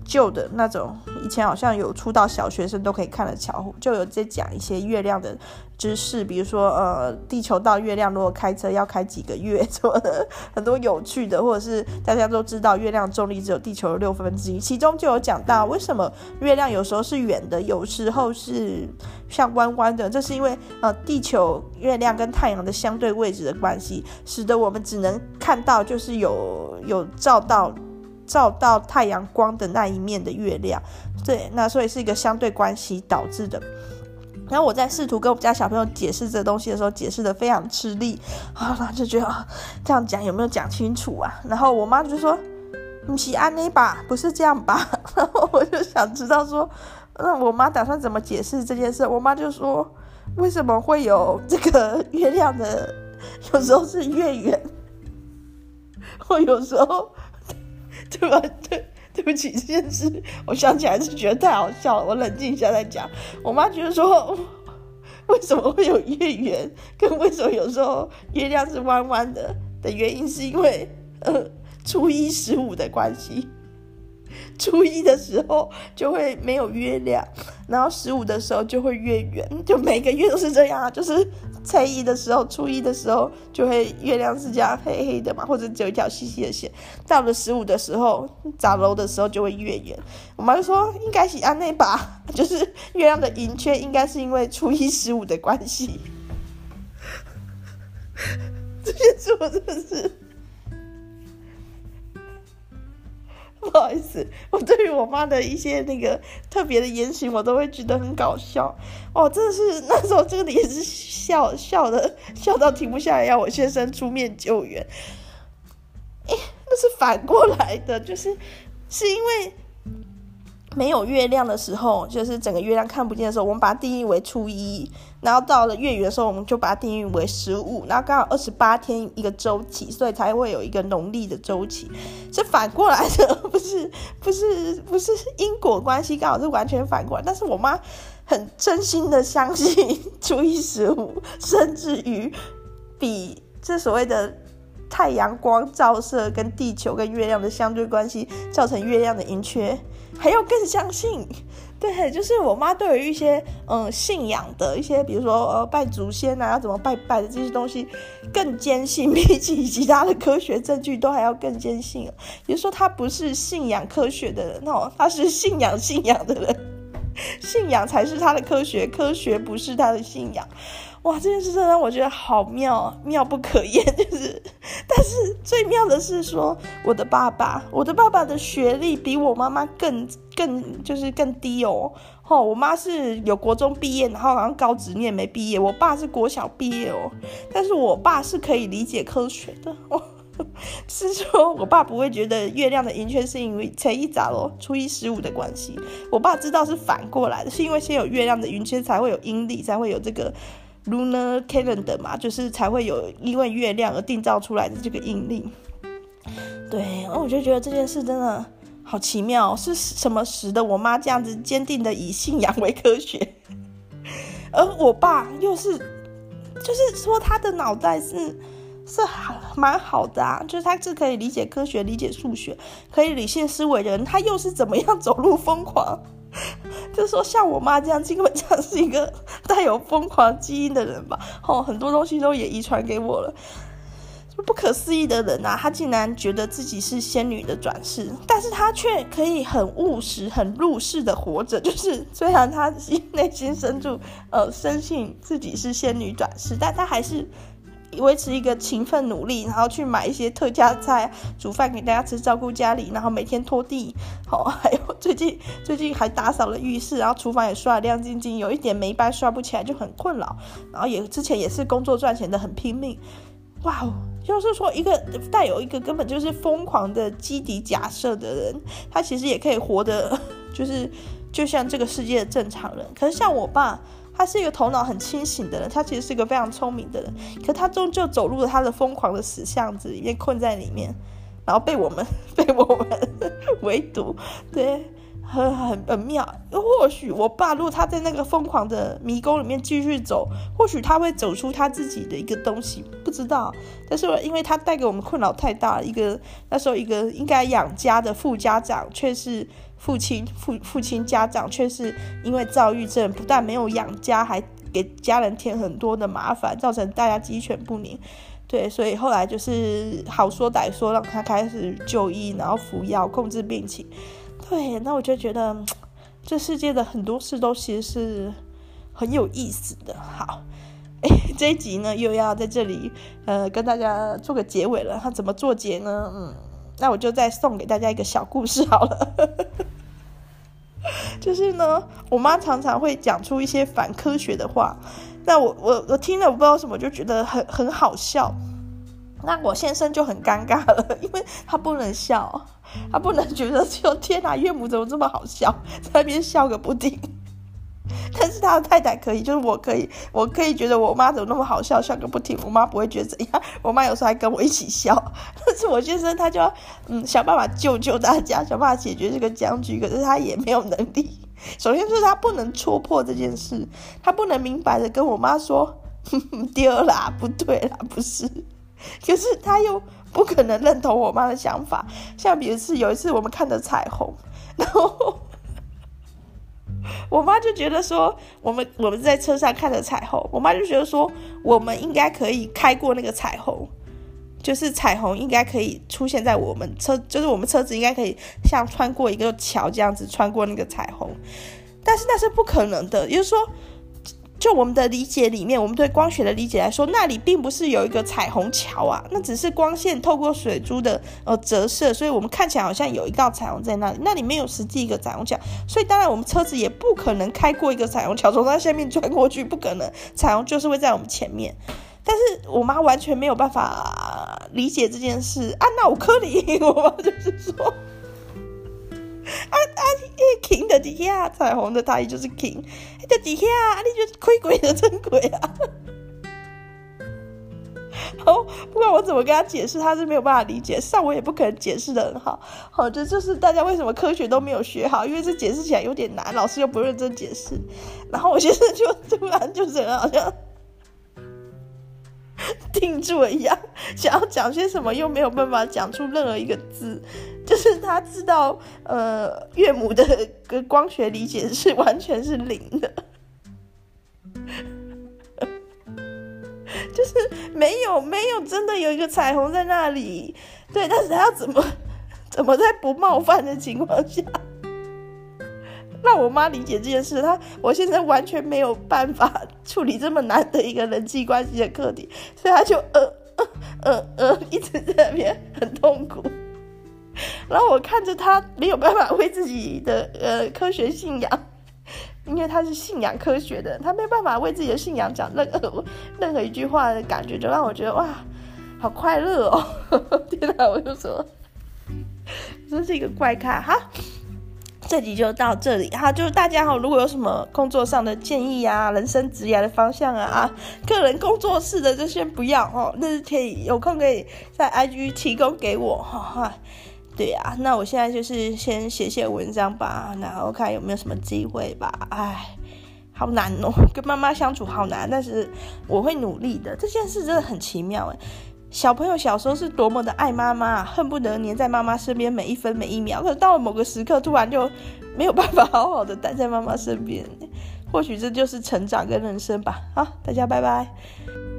旧的那种，以前好像有出到小学生都可以看的巧虎，就有在讲一些月亮的知识，比如说呃地球到月亮如果开车要开几个月 [laughs] 什么的，很多有趣的，或者是大家都知道月亮重力只有地球的六分之一，其中就有讲到为什么月亮有时候是圆的，有时候是像弯弯的，这是因为。呃，地球、月亮跟太阳的相对位置的关系，使得我们只能看到就是有有照到照到太阳光的那一面的月亮。对，那所以是一个相对关系导致的。然后我在试图跟我们家小朋友解释这东西的时候，解释的非常吃力，然后就觉得这样讲有没有讲清楚啊？然后我妈就说：“你是安妮吧？不是这样吧？” [laughs] 然后我就想知道说，那我妈打算怎么解释这件事？我妈就说。为什么会有这个月亮的？有时候是月圆，[laughs] 或有时候，[laughs] 对吧？对，[laughs] 对不起，这件事我想起来是觉得太好笑了。我冷静一下再讲。我妈觉得说，[laughs] 为什么会有月圆，跟为什么有时候月亮是弯弯的的原因，是因为呃初一十五的关系。初一的时候就会没有月亮，然后十五的时候就会月圆，就每个月都是这样啊。就是初一的时候，初一的时候就会月亮是这样黑黑的嘛，或者只有一条细细的线。到了十五的时候，长楼的时候就会月圆。我妈就说应该是按那把，就是月亮的圆缺应该是因为初一十五的关系。[laughs] 这些是我真的是。[laughs] 不好意思，我对于我妈的一些那个特别的言行，我都会觉得很搞笑。哦，真的是 [laughs] 那时候这个也是笑笑的，笑到停不下来，要我先生出面救援。诶，那是反过来的，就是是因为没有月亮的时候，就是整个月亮看不见的时候，我们把它定义为初一。然后到了月圆的时候，我们就把它定义为十五。然后刚好二十八天一个周期，所以才会有一个农历的周期，是反过来的，不是不是不是因果关系，刚好是完全反过来。但是我妈很真心的相信初一十五，[laughs] 甚至于比这所谓的。太阳光照射跟地球跟月亮的相对关系造成月亮的盈缺，还要更相信，[laughs] 对，就是我妈对于一些嗯信仰的一些，比如说呃拜祖先啊，要怎么拜拜的这些东西更坚信，[laughs] 比起其他的科学证据都还要更坚信。也就是说，她不是信仰科学的人哦，她是信仰信仰的人，[laughs] 信仰才是她的科学，科学不是她的信仰。哇，这件事真的让我觉得好妙，妙不可言。[laughs] 就是，但是最妙的是说，我的爸爸，我的爸爸的学历比我妈妈更更就是更低哦。哦，我妈是有国中毕业，然后好像高职念没毕业。我爸是国小毕业哦，但是我爸是可以理解科学的。哦，[laughs] 是说我爸不会觉得月亮的圆缺是因为初一十五初一十五的关系。我爸知道是反过来的，是因为先有月亮的圆缺，才会有阴历，才会有这个。Lunar calendar 嘛，就是才会有因为月亮而定造出来的这个阴历。对，我就觉得这件事真的好奇妙，是什么使得我妈这样子坚定的以信仰为科学，[laughs] 而我爸又是，就是说他的脑袋是是蛮好的啊，就是他是可以理解科学、理解数学、可以理性思维的人，他又是怎么样走入疯狂？就是说，像我妈这样，基本上是一个带有疯狂基因的人吧。哦，很多东西都也遗传给我了。不可思议的人啊，她竟然觉得自己是仙女的转世，但是她却可以很务实、很入世的活着。就是虽然她内心深处呃深信自己是仙女转世，但她还是。维持一个勤奋努力，然后去买一些特价菜，煮饭给大家吃，照顾家里，然后每天拖地，好，还有最近 [laughs] 最近还打扫了浴室，然后厨房也刷得亮晶晶，有一点霉斑刷不起来就很困扰，然后也之前也是工作赚钱的很拼命，哇哦，就是说一个带有一个根本就是疯狂的基底假设的人，他其实也可以活得就是就像这个世界的正常人，可是像我爸。他是一个头脑很清醒的人，他其实是一个非常聪明的人，可他终究走入了他的疯狂的死巷子里面，困在里面，然后被我们 [laughs] 被我们 [laughs] 围堵，对，很很很妙。或许我爸如果他在那个疯狂的迷宫里面继续走，或许他会走出他自己的一个东西，不知道。但是因为他带给我们困扰太大，一个那时候一个应该养家的副家长却是。父亲父父亲家长却是因为躁郁症，不但没有养家，还给家人添很多的麻烦，造成大家鸡犬不宁。对，所以后来就是好说歹说，让他开始就医，然后服药控制病情。对，那我就觉得这世界的很多事都其实是很有意思的。好，[laughs] 这一集呢又要在这里呃跟大家做个结尾了。他怎么做结呢？嗯，那我就再送给大家一个小故事好了。[laughs] 就是呢，我妈常常会讲出一些反科学的话，那我我我听了，我不知道什么，就觉得很很好笑。那我先生就很尴尬了，[laughs] 因为他不能笑，他不能觉得就天哪，岳母怎么这么好笑，在那边笑个不停。[laughs] 但是他的太太可以，就是我可以，我可以觉得我妈怎么那么好笑，笑个不停。我妈不会觉得怎样，我妈有时候还跟我一起笑。[laughs] 但是我先生他就要嗯想办法救救大家，想办法解决这个僵局，可是他也没有能力。首先是他不能戳破这件事，他不能明白的跟我妈说，[laughs] 丢啦，不对啦，不是。可是他又不可能认同我妈的想法。像比如是有一次我们看的彩虹，然后。[laughs] 我妈就觉得说，我们我们在车上看着彩虹，我妈就觉得说，我们应该可以开过那个彩虹，就是彩虹应该可以出现在我们车，就是我们车子应该可以像穿过一个桥这样子穿过那个彩虹，但是那是不可能的，也就是说。就我们的理解里面，我们对光学的理解来说，那里并不是有一个彩虹桥啊，那只是光线透过水珠的呃折射，所以我们看起来好像有一道彩虹在那里，那里没有实际一个彩虹桥，所以当然我们车子也不可能开过一个彩虹桥从它下面穿过去，不可能，彩虹就是会在我们前面。但是我妈完全没有办法理解这件事啊，那我可以，[laughs] 我妈就是说。啊啊！king 的底下，彩虹的大意就是 king，的底下你就亏鬼的真鬼啊！[laughs] 好，不管我怎么跟他解释，他是没有办法理解。上我也不可能解释得很好。好，这就是大家为什么科学都没有学好，因为这解释起来有点难，老师又不认真解释。然后我现在就突然就是好像 [laughs] 定住了一样，想要讲些什么，又没有办法讲出任何一个字。就是他知道，呃，岳母的个光学理解是完全是零的。[laughs] 就是没有没有真的有一个彩虹在那里，对，但是他要怎么怎么在不冒犯的情况下让我妈理解这件事？她我现在完全没有办法处理这么难的一个人际关系的课题，所以她就呃呃呃呃一直在那边很痛苦，然后我看着他没有办法为自己的呃科学信仰。因为他是信仰科学的，他没有办法为自己的信仰讲任何任何一句话的感觉，就让我觉得哇，好快乐哦！[laughs] 天哪，我就说，真是一个怪咖哈。这集就到这里哈，就是大家哈，如果有什么工作上的建议啊，人生职业的方向啊，啊，个人工作室的就先不要哦，那是可以有空可以在 IG 提供给我哈哈。对啊，那我现在就是先写写文章吧，然后看有没有什么机会吧。哎，好难哦，跟妈妈相处好难，但是我会努力的。这件事真的很奇妙哎，小朋友小时候是多么的爱妈妈，恨不得黏在妈妈身边每一分每一秒，可是到了某个时刻，突然就没有办法好好的待在妈妈身边。或许这就是成长跟人生吧。好，大家拜拜。